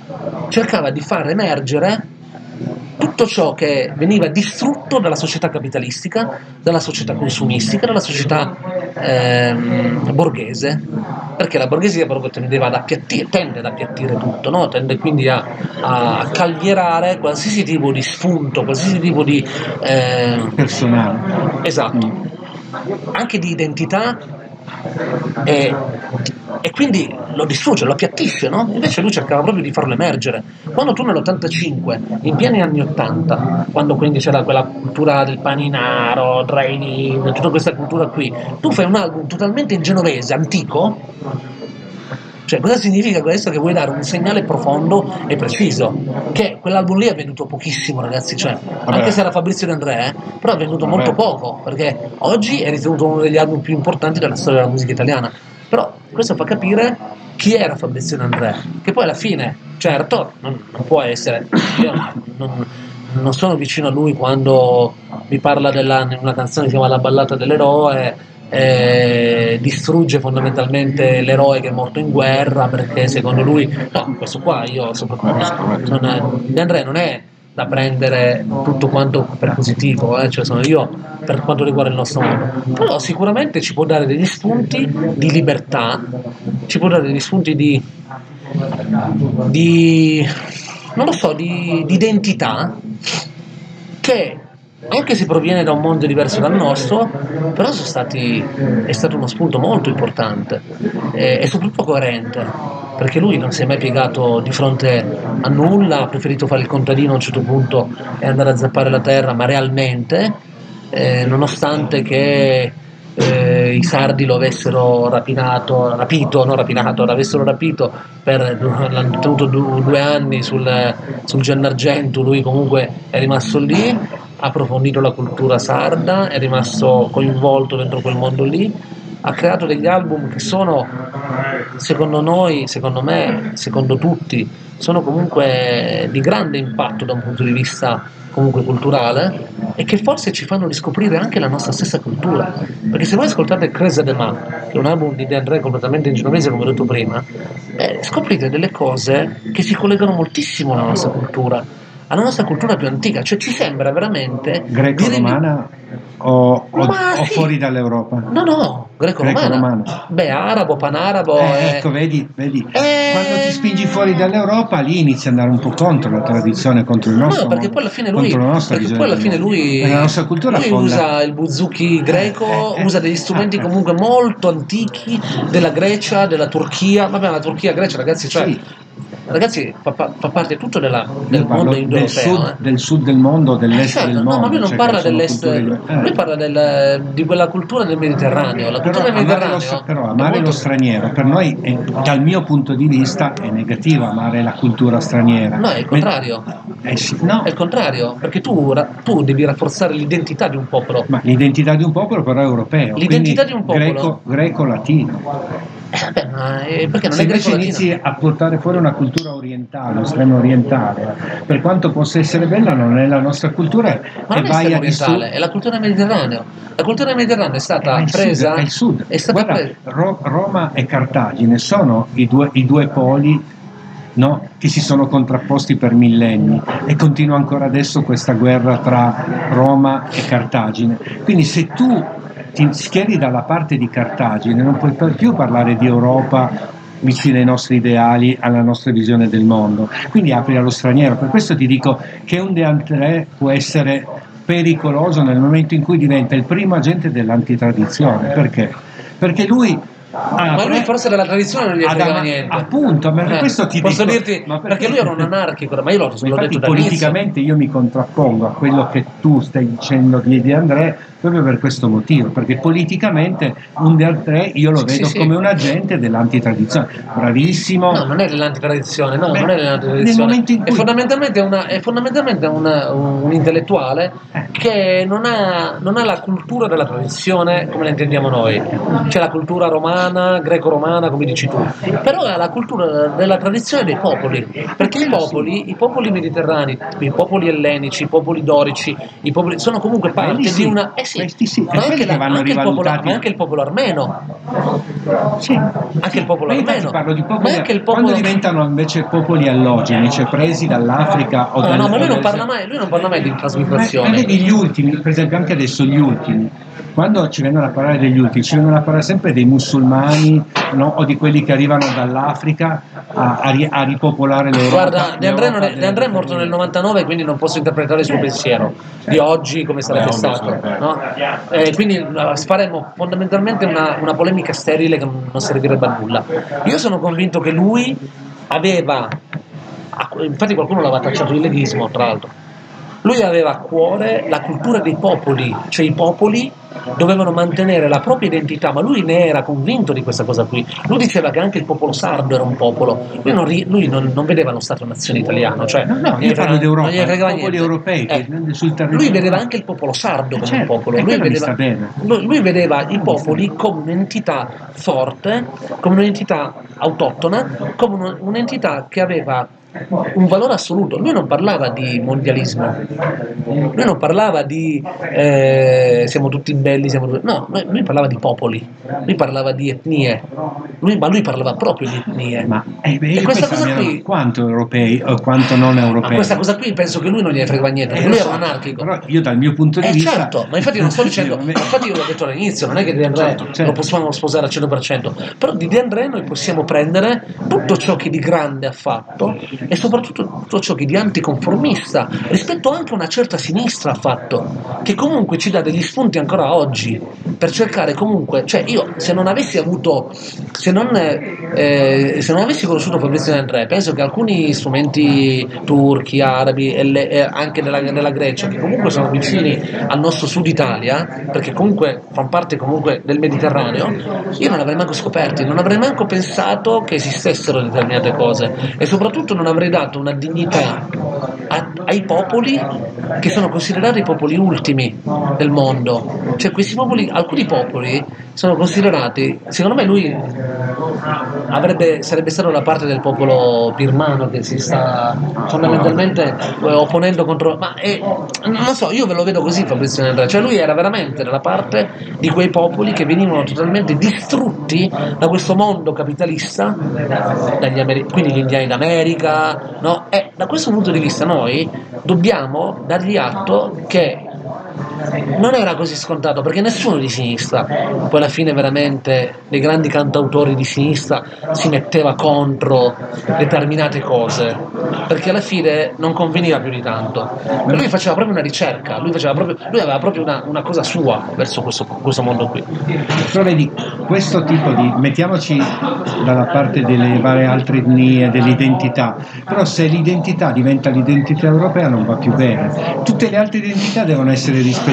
Cercava di far emergere tutto ciò che veniva distrutto dalla società capitalistica, dalla società consumistica, dalla società ehm, borghese. perché la borghesia proprio tendeva ad appiattire, tende ad appiattire tutto, no? tende quindi a, a calmierare qualsiasi tipo di spunto, qualsiasi tipo di... eh, personale. esatto, anche di identità e, e quindi lo distrugge, lo appiattisce, no? Invece lui cercava proprio di farlo emergere. Quando tu nell'85, in pieni anni 80, quando quindi c'era quella cultura del paninaro, drive-in, tutta questa cultura qui, tu fai un album totalmente in genovese, antico, cioè, cosa significa questo? Che vuoi dare un segnale profondo e preciso. Che quell'album lì è venduto pochissimo, ragazzi. Cioè, anche se era Fabrizio De André, eh, però è venduto Vabbè. molto poco. Perché oggi è ritenuto uno degli album più importanti della storia della musica italiana. Però questo fa capire chi era Fabrizio De André. Che poi alla fine, certo, non, non può essere. Io non, non sono vicino a lui quando mi parla della, in una canzone che si chiama La ballata dell'eroe eh, distrugge fondamentalmente l'eroe che è morto in guerra perché secondo lui no questo qua io soprattutto non è, non è da prendere tutto quanto per positivo eh, cioè sono io per quanto riguarda il nostro mondo. Però sicuramente ci può dare degli spunti di libertà ci può dare degli spunti di di non lo so di, di identità che anche se proviene da un mondo diverso dal nostro, però stati, è stato uno spunto molto importante e, e soprattutto coerente, perché lui non si è mai piegato di fronte a nulla, ha preferito fare il contadino a un certo punto e andare a zappare la terra, ma realmente, eh, nonostante che eh, i sardi lo avessero rapinato, rapito, non rapinato, l'avessero rapito per l'hanno tenuto du- due anni sul, sul Gennargentu, lui comunque è rimasto lì, ha approfondito la cultura sarda, è rimasto coinvolto dentro quel mondo lì, ha creato degli album che sono, secondo noi, secondo me, secondo tutti, sono comunque di grande impatto da un punto di vista comunque culturale e che forse ci fanno riscoprire anche la nostra stessa cultura. Perché se voi ascoltate Cresa de Ma, che è un album di De André completamente in genovese, come ho detto prima, eh, scoprite delle cose che si collegano moltissimo alla nostra cultura, alla nostra cultura più antica, cioè ci sembra veramente di Greco-romana o, o- o sì. fuori dall'Europa? No, no, greco-romana. Beh, arabo, panarabo. Eh, eh, ecco, vedi, vedi. Eh. quando ti spingi fuori dall'Europa, lì inizi ad andare un po' contro la tradizione, contro il nostro No, perché poi alla fine lui, contro la nostra perché poi alla fine lui, la nostra cultura lui fonda- usa il buzuki greco, Eh, usa degli strumenti comunque molto antichi della Grecia, della Turchia. Vabbè, la Turchia, Grecia, ragazzi, cioè, Sì. Ragazzi, fa, fa- parte tutto della- del mondo del indoeuropeo. sud, eh. del sud del mondo, dell'est Certo, del no, mondo. ma lui non cioè parla dell'est, culture eh. lui parla del- di quella cultura del Mediterraneo. La Però cultura del amare, lo, Mediterraneo. però amare molto- lo straniero per noi, è- dal mio punto di vista, è negativo amare la cultura straniera. No, è il contrario. Eh sì, no, È il contrario, perché tu, tu devi rafforzare l'identità di un popolo. ma l'identità di un popolo però è europeo. L'identità di un popolo? Greco, greco-latino. Eh, vabbè, ma eh, perché non Se è invece inizi a portare fuori una cultura orientale, un estremo orientale, per quanto possa essere bella, non è la nostra cultura Ma non è vai estremo a distrugg- orientale, è la cultura mediterranea. La cultura mediterranea è stata È presa. sud, è il sud. È stata Guarda, presa. Ro- Roma e Cartagine sono i due, i due poli no, che si sono contrapposti per millenni e continua ancora adesso questa guerra tra Roma e Cartagine. Quindi se tu ti schieri dalla parte di Cartagine non puoi più parlare di Europa vicina ai nostri ideali, alla nostra visione del mondo. Quindi apri allo straniero. Per questo ti dico che un De André può essere pericoloso nel momento in cui diventa il primo agente dell'antitradizione. Perché? Perché lui Ma apre- lui forse della tradizione non gli frega niente. Appunto, ma per Eh, questo ti posso dico- dirti ma perché lui era un anarchico, ma io l'ho, l'ho detto politicamente io mi contrappongo a quello che tu stai dicendo di De André proprio per questo motivo, perché politicamente un De André io lo Sì, vedo sì, sì. come un agente dell'antitradizione, bravissimo. No, non è dell'antitradizione, no, Beh, non è nel dell'antitradizione. in È cui- fondamentalmente, una- è fondamentalmente una- un, un intellettuale Eh. che non ha, non ha la cultura della tradizione come la intendiamo noi. C'è la cultura romana, greco-romana, come dici tu, però ha la cultura della tradizione dei popoli, perché i popoli, i popoli mediterranei, i popoli ellenici, i popoli dorici, i popoli, sono comunque parte sì, di una... Eh sì, sì, ma anche, che la- anche il popolo, ma anche il popolo armeno. Sì. Anche il popolo Ma armeno. parlo di Ma popoli, anche il quando popolo- diventano invece popoli allogeni, cioè presi dall'Africa o No, dal- no, ma lui non parla mai, lui non parla mai di Ma, trasmigrazione. ma vedi gli ultimi, per esempio anche adesso gli ultimi, quando ci vengono a parlare degli ultimi, ci vengono a parlare sempre dei musulmani no? o di quelli che arrivano dall'Africa a, a, ri- a ripopolare l'Europa. Guarda, De André, è, l'Europa De André è morto nel 99, quindi non posso interpretare il suo pensiero di oggi come sarebbe Eh, ovvio, stato. sì. no? Eh, quindi eh, faremo fondamentalmente una, una polemica sterile che non servirebbe a nulla. Io sono convinto che lui aveva, infatti qualcuno l'aveva tacciato di leghismo, tra l'altro. Lui aveva a cuore la cultura dei popoli, cioè i popoli dovevano mantenere la propria identità, ma lui ne era convinto di questa cosa qui. Lui diceva che anche il popolo sardo era un popolo. Lui non, ri- lui non- non vedeva lo Stato-nazione italiano, cioè No, no, io parlo d'Europa, non gli popoli europei Eh, lui vedeva anche il popolo sardo come Certo, un popolo. Lui vedeva, lui- lui vedeva i popoli come un'entità forte, come un'entità autoctona, come un- un'entità che aveva un valore assoluto. Lui non parlava di mondialismo, lui non parlava di eh, siamo tutti belli, siamo tutti... no, lui, lui parlava di popoli, lui parlava di etnie, Lui- ma lui parlava proprio di etnie. Ma eh, beh, E questa cosa qui- quanto europei o quanto non europei? questa cosa qui penso che lui non gliene fregava niente, Eh, lui era so, un anarchico. Però io dal mio punto di Eh vista... certo, ma infatti non sto dicendo, infatti io l'ho detto all'inizio, non è che Di André Certo, certo. lo possiamo sposare al 100%, però di Di André noi possiamo prendere tutto ciò che di grande ha fatto e soprattutto tutto ciò che di anticonformista rispetto anche a una certa sinistra ha fatto, che comunque ci dà degli spunti ancora oggi per cercare comunque, cioè io se non avessi avuto, se non, eh, se non avessi conosciuto Fabrizio Di André, penso che alcuni strumenti turchi, arabi e, le- e anche della, della Grecia, che comunque sono vicini al nostro sud Italia, perché comunque fanno parte comunque del Mediterraneo, io non avrei manco scoperti, non avrei manco pensato che esistessero determinate cose. E soprattutto non avrei dato una dignità a- ai popoli che sono considerati i popoli ultimi del mondo. Cioè questi popoli, alcuni popoli sono considerati, secondo me lui avrebbe, sarebbe stato da parte del popolo birmano che si sta fondamentalmente eh, opponendo contro... Ma è- non lo so, io ve lo vedo così Fabrizio Andrea, cioè lui era veramente dalla parte di quei popoli che venivano totalmente distrutti da questo mondo capitalista, ameri- quindi gli indiani d'America, no? E da questo punto di vista noi dobbiamo dargli atto che non era così scontato perché nessuno di sinistra, poi alla fine veramente dei grandi cantautori di sinistra si metteva contro determinate cose perché alla fine non conveniva più di tanto. Ma lui faceva proprio una ricerca, lui, proprio, lui aveva proprio una, una cosa sua verso questo, questo mondo qui. Però vedi, questo tipo di, mettiamoci dalla parte delle varie altre etnie, dell'identità, però se l'identità diventa l'identità europea non va più bene. Tutte le altre identità devono essere rispettate,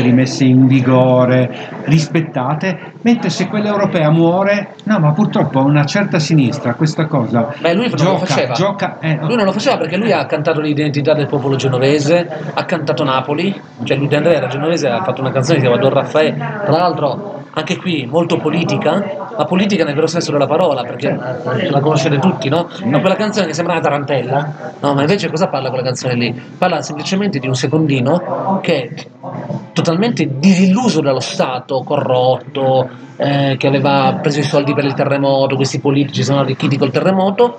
rimesse in vigore, rispettate, mentre se quella europea muore, no, ma purtroppo una certa sinistra questa cosa Beh, lui non gioca, lo faceva. gioca, eh, Lui non lo faceva perché lui ha cantato l'identità del popolo genovese, ha cantato Napoli, cioè lui De Andrea era genovese, ha fatto una canzone che si chiama Don Raffaele, tra l'altro anche qui molto politica, ma politica nel vero senso della parola, perché la conoscete tutti, no? Ma quella canzone che sembra una tarantella, no? Ma invece cosa parla quella canzone lì? Parla semplicemente di un secondino che è totalmente disilluso dallo Stato, corrotto, eh, che aveva preso i soldi per il terremoto, questi politici sono arricchiti col terremoto,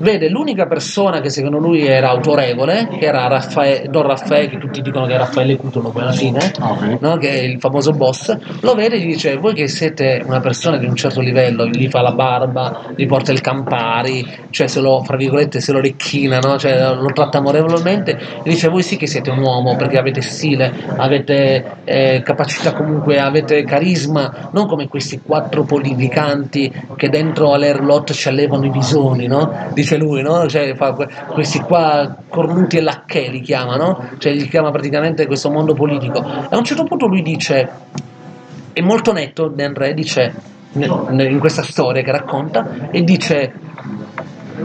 vede l'unica persona che secondo lui era autorevole, che era Raffaele, Don Raffaele, che tutti dicono che è Raffaele Cutolo poi alla fine, Ok. no? che è il famoso boss, lo vede e gli dice voi che siete una persona di un certo livello, gli fa la barba, gli porta il Campari, cioè se lo, fra virgolette, se lo recchina, no? cioè, lo tratta amorevolmente, e dice voi sì che siete un uomo perché avete stile, avete eh, capacità comunque, avete carisma, non come questi quattro politicanti che dentro all'Airlot ci allevano i bisoni, no? dice lui, no? cioè, fa que- questi qua cornuti e lacchè li chiama, no? cioè gli chiama praticamente questo mondo politico. A un certo punto lui dice, è molto netto, Dan Re dice, in questa storia che racconta, e dice,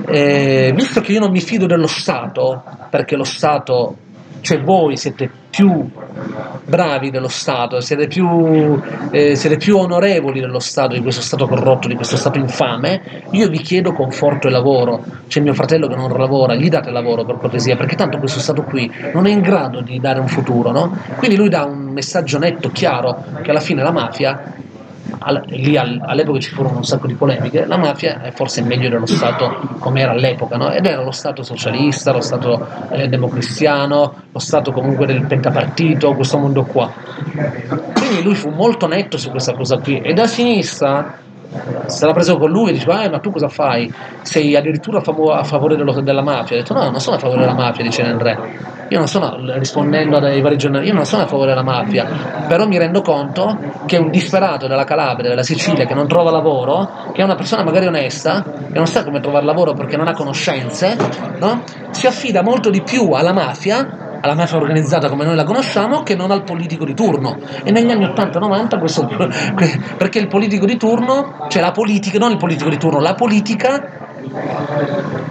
eh, visto che io non mi fido dello Stato, perché lo Stato, cioè voi siete più bravi dello Stato, siete più, eh, siete più onorevoli dello Stato, di questo Stato corrotto, di questo Stato infame, io vi chiedo conforto e lavoro. C'è mio fratello che non lavora, gli date lavoro per cortesia, perché tanto questo Stato qui non è in grado di dare un futuro, no? Quindi lui dà un messaggio netto, chiaro, che alla fine la mafia lì al- all'epoca ci furono un sacco di polemiche, la mafia è forse meglio dello Stato come era all'epoca, no? ed era lo Stato socialista, lo Stato eh, democristiano, lo Stato comunque del pentapartito, questo mondo qua. Quindi lui fu molto netto su questa cosa qui e da sinistra se l'ha preso con lui e dice eh, ma tu cosa fai? Sei addirittura a, favore dello- della mafia. Ha detto no, non sono a favore della mafia, dice Andrea. Io non sono, rispondendo ai vari giornali, io non sono a favore della mafia, però mi rendo conto che un disperato della Calabria, della Sicilia, che non trova lavoro, che è una persona magari onesta, che non sa come trovare lavoro perché non ha conoscenze, no? si affida molto di più alla mafia alla mafia organizzata come noi la conosciamo che non al politico di turno e negli anni 80-90 questo perché il politico di turno cioè la politica non il politico di turno la politica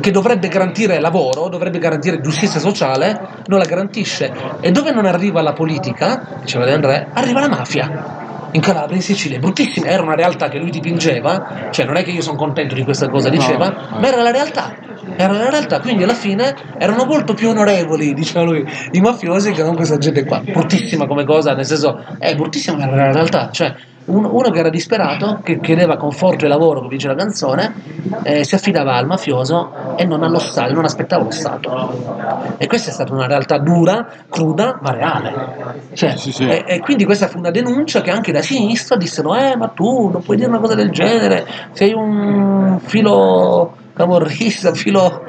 che dovrebbe garantire lavoro, dovrebbe garantire giustizia sociale, non la garantisce. E dove non arriva la politica, diceva De André, arriva la mafia. In Calabria, in Sicilia, bruttissima, era una realtà che lui dipingeva, cioè non è che io sono contento di questa cosa, diceva, ma era la realtà. Era la realtà, quindi alla fine erano molto più onorevoli, diceva lui, i mafiosi che non questa gente qua. Bruttissima come cosa, nel senso, è bruttissima, ma era la realtà. Cioè, uno, uno che era disperato, che chiedeva conforto e lavoro, come dice la canzone, eh, si affidava al mafioso e non allo Stato, non aspettava lo Stato. E questa è stata una realtà dura, cruda, ma reale. Cioè, Sì, sì. E, e quindi questa fu una denuncia che anche da sinistra dissero: Eh, ma tu non puoi dire una cosa del genere, sei un filo camorrista, filo.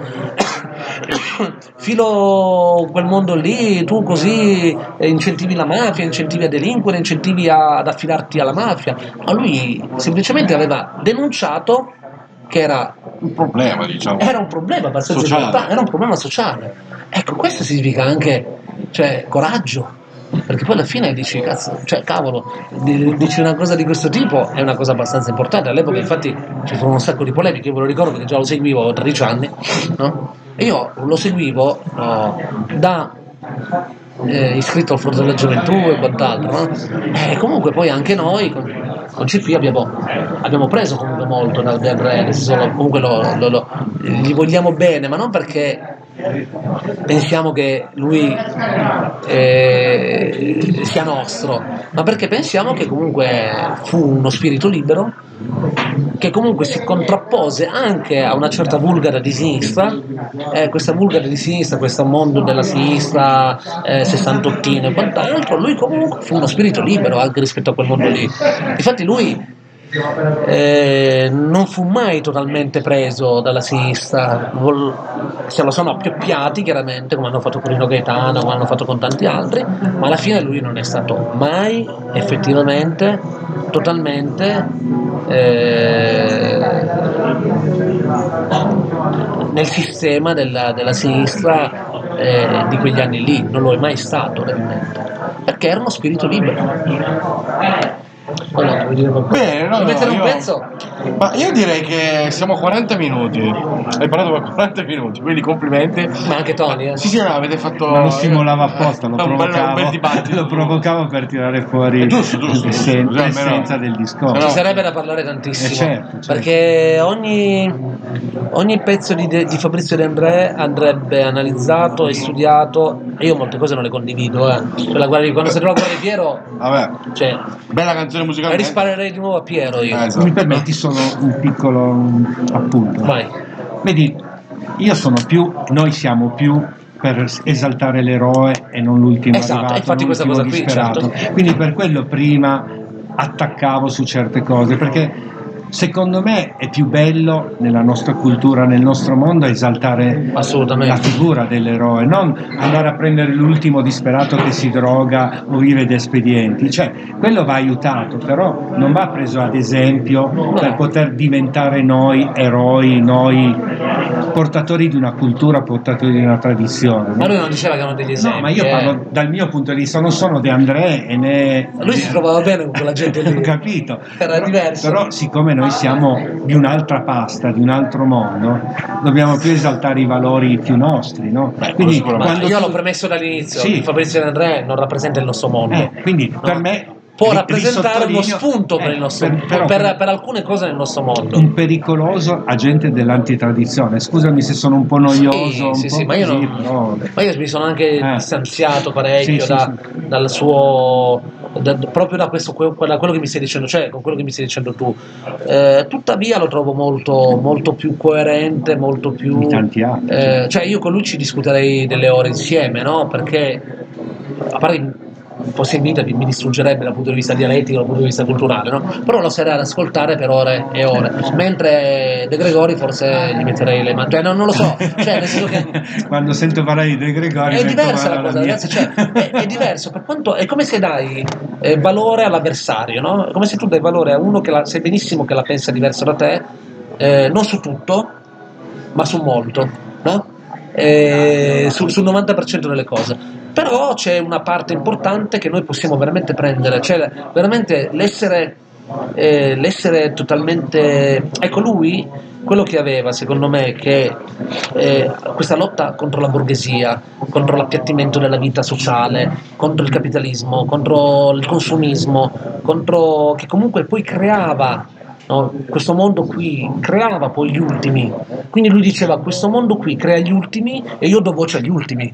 filo quel mondo lì, tu così eh, incentivi la mafia, incentivi a delinquere, incentivi a- ad affidarti alla mafia. Ma lui semplicemente aveva denunciato che era, Un problema, diciamo. era un problema abbastanza Sociale. importante, era un problema sociale. Ecco, questo significa anche cioè, coraggio. Perché poi alla fine dici, cazzo, cioè, cavolo, di- dici una cosa di questo tipo è una cosa abbastanza importante. All'epoca, infatti, ci furono un sacco di polemiche. Io ve lo ricordo perché già lo seguivo, avevo 13 anni, no? E io lo seguivo no, da eh, iscritto al Fronte della Gioventù e quant'altro, no? E comunque poi anche noi con, con CP abbiamo, abbiamo preso comunque molto dal lo- comunque lo- lo- lo- gli vogliamo bene, ma non perché pensiamo che lui eh, sia nostro, ma perché pensiamo che comunque fu uno spirito libero che comunque si contrappose anche a una certa vulgara di sinistra, eh, questa vulgara di sinistra, questo mondo della sinistra, eh, sessantottino e quant'altro, lui comunque fu uno spirito libero anche rispetto a quel mondo lì. Infatti lui eh, non fu mai totalmente preso dalla sinistra, se lo sono appioppiati chiaramente come hanno fatto con Rino Gaetano, come hanno fatto con tanti altri, ma alla fine lui non è stato mai effettivamente totalmente eh, nel sistema della, della sinistra eh, di quegli anni lì, non lo è mai stato realmente, perché era uno spirito libero. Allora? Bene, no, no, mettere un io- pezzo? Ma io direi che siamo a 40 minuti. Hai parlato per 40 minuti, quindi complimenti. Ma anche Tony, eh. Sì, sì, no, avete fatto. Ma lo stimolavo apposta, lo un bel- un provocavo, bel dibattito. lo provocavo per tirare fuori È giusto, giusto, l'essen- giusto, l'essenza del discorso. Ci sarebbe da parlare tantissimo. Eh, certo, certo. Perché ogni, ogni pezzo di, De- di Fabrizio De André andrebbe analizzato e studiato. E io molte cose non le condivido. Eh. Cioè, la guardia- quando guardia di Piero, Vabbè, cioè, bella canzone musicale. risparerei di nuovo a Piero io. Eh, Se esatto. mi permetti solo un piccolo appunto. Vai. Vedi, io sono più, noi siamo più per esaltare l'eroe e non l'ultimo Esatto, arrivato, infatti questa cosa qui, disperato. certo. Quindi per quello prima attaccavo su certe cose, perché secondo me è più bello nella nostra cultura, nel nostro mondo, esaltare la figura dell'eroe, non andare a prendere l'ultimo disperato che si droga o vive di espedienti. Cioè, quello va aiutato, però non va preso ad esempio per poter diventare noi eroi, noi portatori di una cultura, portatori di una tradizione. no? Ma lui non diceva che erano degli esempi. No, ma io eh. parlo dal mio punto di vista, non sono De André e né... Lui si trovava bene con quella gente lì. Ho capito. Era però, diverso. Però siccome noi siamo di un'altra pasta, di un altro mondo, dobbiamo più esaltare i valori più nostri, no? Quindi. Ma quando io tu- l'ho premesso dall'inizio. Sì. Fabrizio De André non rappresenta il nostro mondo. eh, quindi per me Può rappresentare uno spunto per, eh, il nostro, per- però per, per- per alcune cose nel nostro mondo. un pericoloso agente dell'antitradizione. Scusami se sono un po' noioso, Sì, un sì, po' sì, ma io, non- però- ma io mi sono anche Eh. distanziato parecchio Sì, sì, da- sì. dal suo da- proprio da questo que- da quello che mi stai dicendo cioè con quello che mi stai dicendo tu Eh, tuttavia lo trovo molto, molto più coerente molto più Di tanti altri. eh, cioè io con lui ci discuterei delle ore insieme no perché a parte un po' si invita, mi distruggerebbe dal punto di vista dialettico, dal punto di vista culturale, no? però lo sarei ad ascoltare per ore e ore, mentre De Gregori forse gli metterei le mani, cioè, no, non lo so, cioè, che... quando sento parlare di De Gregori è diversa la cosa, mia. ragazzi, cioè, è, è diverso, per quanto, è come se dai eh, valore all'avversario, no? È come se tu dai valore a uno che la, sai benissimo che la pensa diverso da te, eh, non su tutto, ma su molto, no? Eh, sul, sul 90% delle cose. Però c'è una parte importante che noi possiamo veramente prendere, cioè veramente l'essere, eh, l'essere totalmente... Ecco lui, quello che aveva secondo me, che eh, questa lotta contro la borghesia, contro l'appiattimento della vita sociale, contro il capitalismo, contro il consumismo, contro che comunque poi creava no, questo mondo qui, creava poi gli ultimi. Quindi lui diceva questo mondo qui crea gli ultimi e io do voce agli ultimi.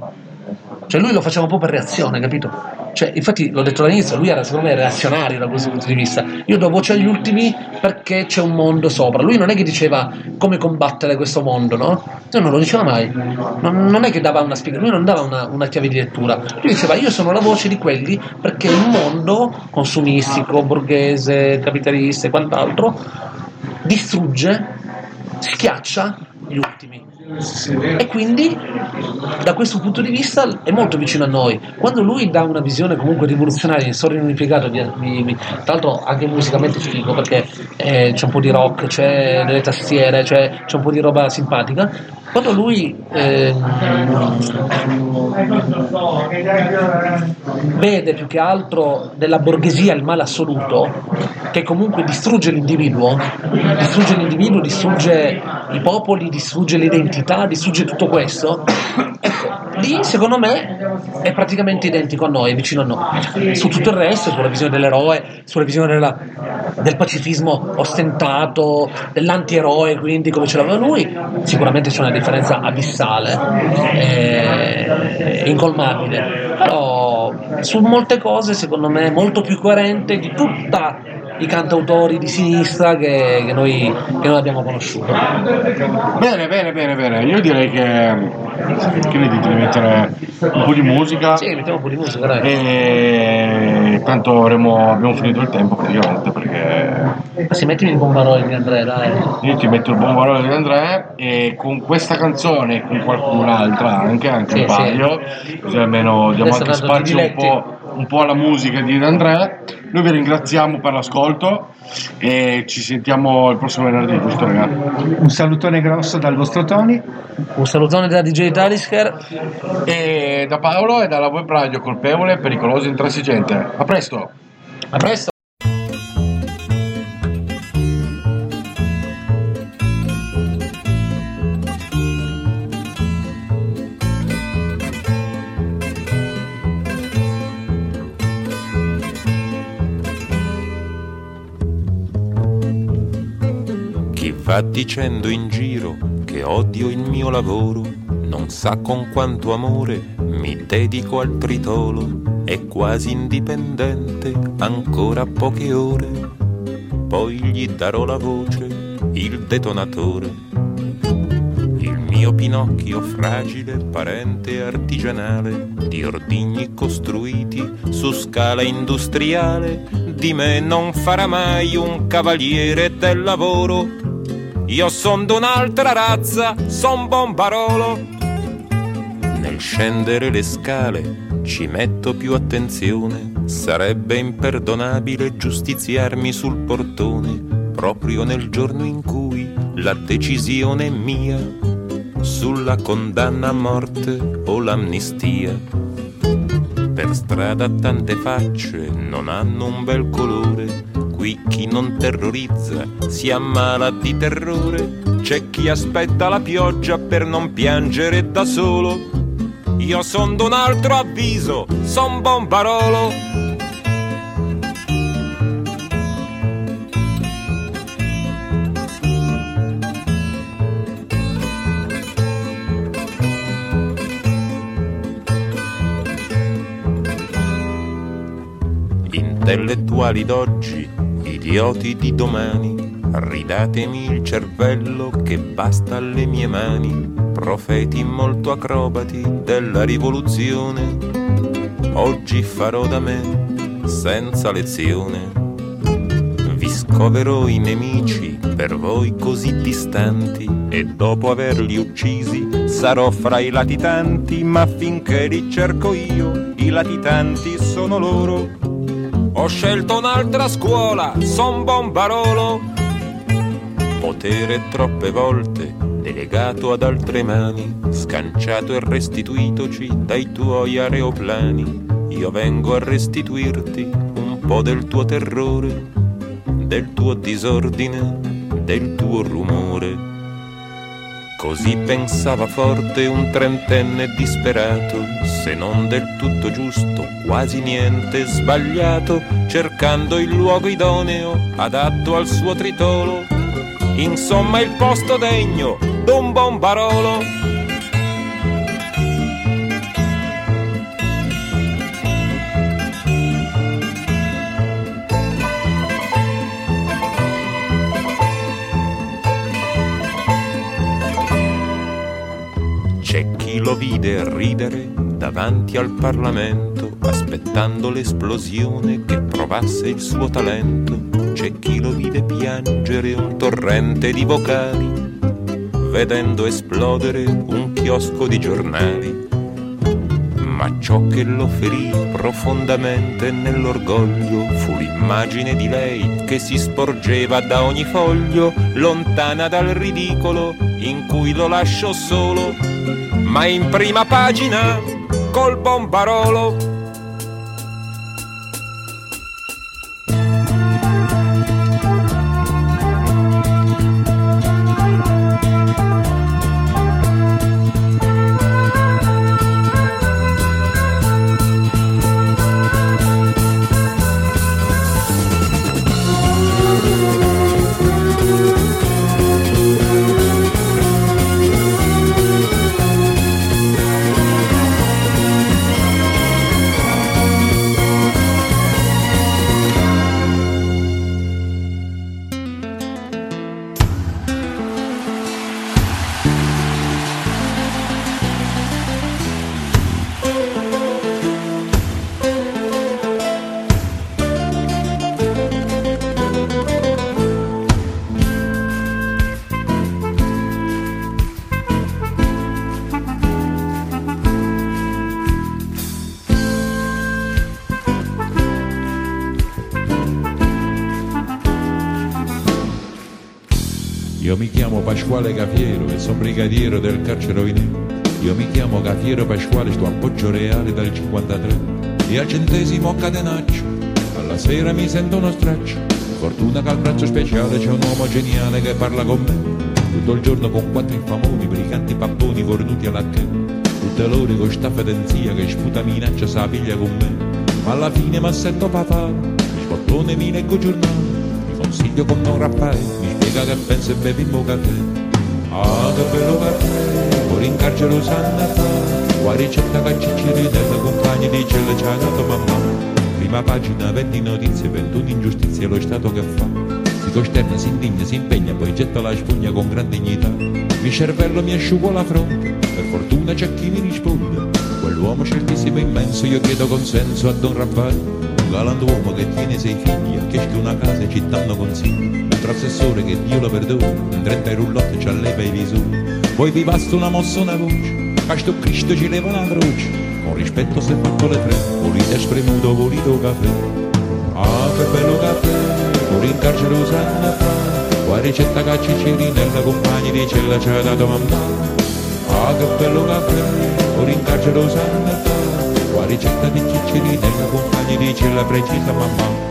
Cioè lui lo faceva un po' per reazione, capito? Cioè, infatti l'ho detto all'inizio, lui era secondo me reazionario da questo punto di vista. Io do voce agli ultimi perché c'è un mondo sopra. Lui non è che diceva come combattere questo mondo, no? Lui non lo diceva mai. Non, non è che dava una spiegazione, lui non dava una, una chiave di lettura. Lui diceva io sono la voce di quelli perché il mondo consumistico, borghese, capitalista e quant'altro distrugge, schiaccia gli ultimi. E quindi da questo punto di vista è molto vicino a noi. Quando lui dà una visione comunque rivoluzionaria in storia in un impiegato, di, di- di- tra l'altro anche musicalmente figo perché eh, c'è un po' di rock, c'è delle tastiere, c'è, c'è un po' di roba simpatica. Quando lui ehm, vede più che altro della borghesia il male assoluto, che comunque distrugge l'individuo, distrugge l'individuo, distrugge i popoli, distrugge l'identità, distrugge tutto questo, ecco, lì secondo me è praticamente identico a noi, è vicino a noi. Su tutto il resto, sulla visione dell'eroe, sulla visione della- del pacifismo ostentato, dell'antieroe, quindi come ce l'aveva lui, sicuramente c'è una differenza abissale, eh, incolmabile, però su molte cose secondo me è molto più coerente di tutta i cantautori di sinistra che, che noi, che noi abbiamo conosciuto. Bene, bene, bene, bene. Io direi che. Che ne dite di mettere un po' di musica? Sì, mettiamo un po' di musica, dai. E tanto avremo, abbiamo finito il tempo praticamente perché Ma si mettimi il bombarone di Andrea, dai. io ti metto il buon valore di Andrea e con questa canzone e con qualcun'altra anche, anche Sì, un sì. paio, così almeno diamo Adesso anche spazio un po', un po' alla musica di Andrea. Noi vi ringraziamo per l'ascolto e ci sentiamo il prossimo venerdì, giusto ragazzi? Un salutone grosso dal vostro Tony. Un salutone da DJ Talisker. E da Paolo e dalla web radio colpevole, pericolosa e intransigente. A presto! A presto. Va dicendo in giro che odio il mio lavoro, non sa con quanto amore mi dedico al tritolo, è quasi indipendente, ancora poche ore, poi gli darò la voce, il detonatore. Il mio Pinocchio fragile, parente artigianale, di ordigni costruiti su scala industriale, di me non farà mai un cavaliere del lavoro. Io son d'un'altra razza, son bombarolo. Nel scendere le scale ci metto più attenzione, sarebbe imperdonabile giustiziarmi sul portone, proprio nel giorno in cui la decisione è mia sulla condanna a morte o l'amnistia. Per strada tante facce non hanno un bel colore, qui chi non terrorizza si ammala di terrore, c'è chi aspetta la pioggia per non piangere da solo. Io son d'un altro avviso, son bombarolo. Intellettuali d'oggi, idioti di domani, ridatemi il cervello che basta alle mie mani, profeti molto acrobati della rivoluzione. oggi farò da me, senza lezione. Vi scoverò i nemici per voi così distanti e dopo averli uccisi sarò fra i latitanti, ma finché li cerco io, i latitanti sono loro. Ho scelto un'altra scuola, son bombarolo. Potere troppe volte delegato ad altre mani, scanciato e restituitoci dai tuoi aeroplani. Io vengo a restituirti un po' del tuo terrore, del tuo disordine, del tuo rumore. Così pensava forte un trentenne disperato, se non del tutto giusto, quasi niente sbagliato, cercando il luogo idoneo, adatto al suo tritolo. Insomma il posto degno d'un bombarolo. Lo vide ridere davanti al Parlamento, aspettando l'esplosione che provasse il suo talento. C'è chi lo vide piangere un torrente di vocali, vedendo esplodere un chiosco di giornali. Ma ciò che lo ferì profondamente nell'orgoglio fu l'immagine di lei che si sporgeva da ogni foglio, lontana dal ridicolo in cui lo lascio solo, ma in prima pagina col bombarolo. Pasquale Cafiero e sono brigadiero del carcere Oineo. Io mi chiamo Cafiero Pasquale, sto a Poggio Reale dal 53. E al centesimo catenaccio, alla sera mi sento uno straccio. Fortuna che al braccio speciale c'è un uomo geniale che parla con me. Tutto il giorno con quattro infamoni, briganti papponi cornuti alla che. Tutte l'ore con sta fedenzia che sputa minaccia sa piglia con me. Ma alla fine mi assetto papà, mi spottone mi leggo giornale. Mi consiglio con non rappare, mi spiega che pensa e bevimmo caffè. Ah, che bello caffè, fuori in carcere lo sanno fa. Qua ricetta che ciccirinella, compagni di cella ci ha dato mamma. Prima pagina, 20 notizie, 21 ingiustizie, lo Stato che fa. Si costerna, si indigna, si impegna, poi getta la spugna con gran dignità. Il cervello mi asciugo la fronte, per fortuna c'è chi mi risponde. Quell'uomo certissimo immenso, io chiedo consenso a Don Raffaele. Galantuomo che tiene sei figli, ha chiesto una casa e ci danno consigli. Un assessore che Dio lo perdona, in 30 rullotti ci alleva i visori. Poi vi basta una mossa, una voce, a sto Cristo ci leva una croce. Con rispetto se fatto le tre, volite spremuto, volito caffè. Ah, che bello caffè, fuori in carcere fa. Qua ricetta che ciccirinella, compagni di cella ci ha dato mamma. Ah, che bello caffè, fuori in carcere lo ricetta di ciccirinella, compagni di cella precisa mamma.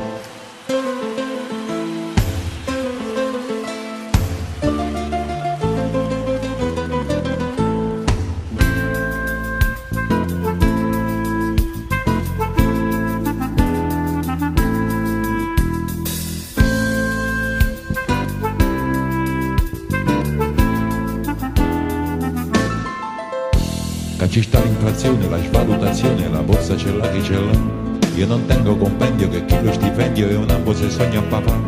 L'inflazione, la svalutazione, la borsa c'è là chi c'è là. Io non tengo compendio che chi lo stipendio è un ambo se sogna a papà.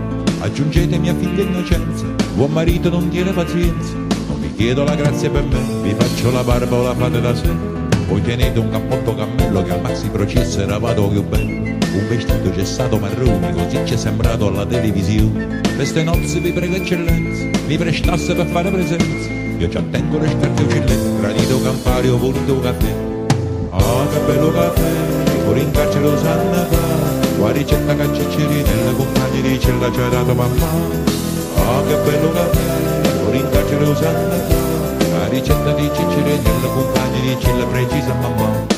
Aggiungete mia figlia innocenza, buon marito non tiene pazienza. Non vi chiedo la grazia per me, vi faccio la barba o la fate da sé. Voi tenete un cappotto cammello che al maxi processo era vado più bello. Un vestito gessato marrone, così ci è sembrato alla televisione. Queste nozze vi prego eccellenza, mi prestasse per fare presenza. Io ci attengo le scarpe uccellette, granito campario, voluto caffè. Ah, che bello caffè, pure in carcere lo sanno fare. La ricetta che ciccirinella, compagni di cella ci ha dato mamma. Ah, che bello caffè, pure in carcere lo sanno fare. La ricetta di ciccirinella, compagni di cella precisa mamma.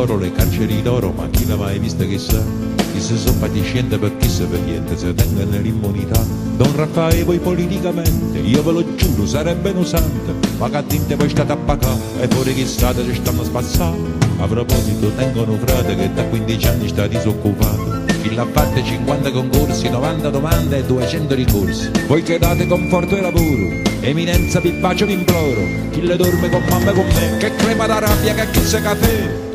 Decoro le carceri d'oro, ma chi l'ha mai vista chissà? Chi se sono fatiscente per chi se per niente, se tengono l'immunità. Don Raffaele voi politicamente, io ve lo giuro, sarebbe usante, ma che dinte voi state a pagare, e fuori che strada ci stanno spazzando. A proposito, tengono frate che da 15 anni sta disoccupato. Chi l'ha fatta 50 concorsi, 90 domande e 200 ricorsi. Voi che date conforto e lavoro, eminenza vi bacio vi imploro. Chi le dorme con mamma e con me, che crema da rabbia che chi se caffè.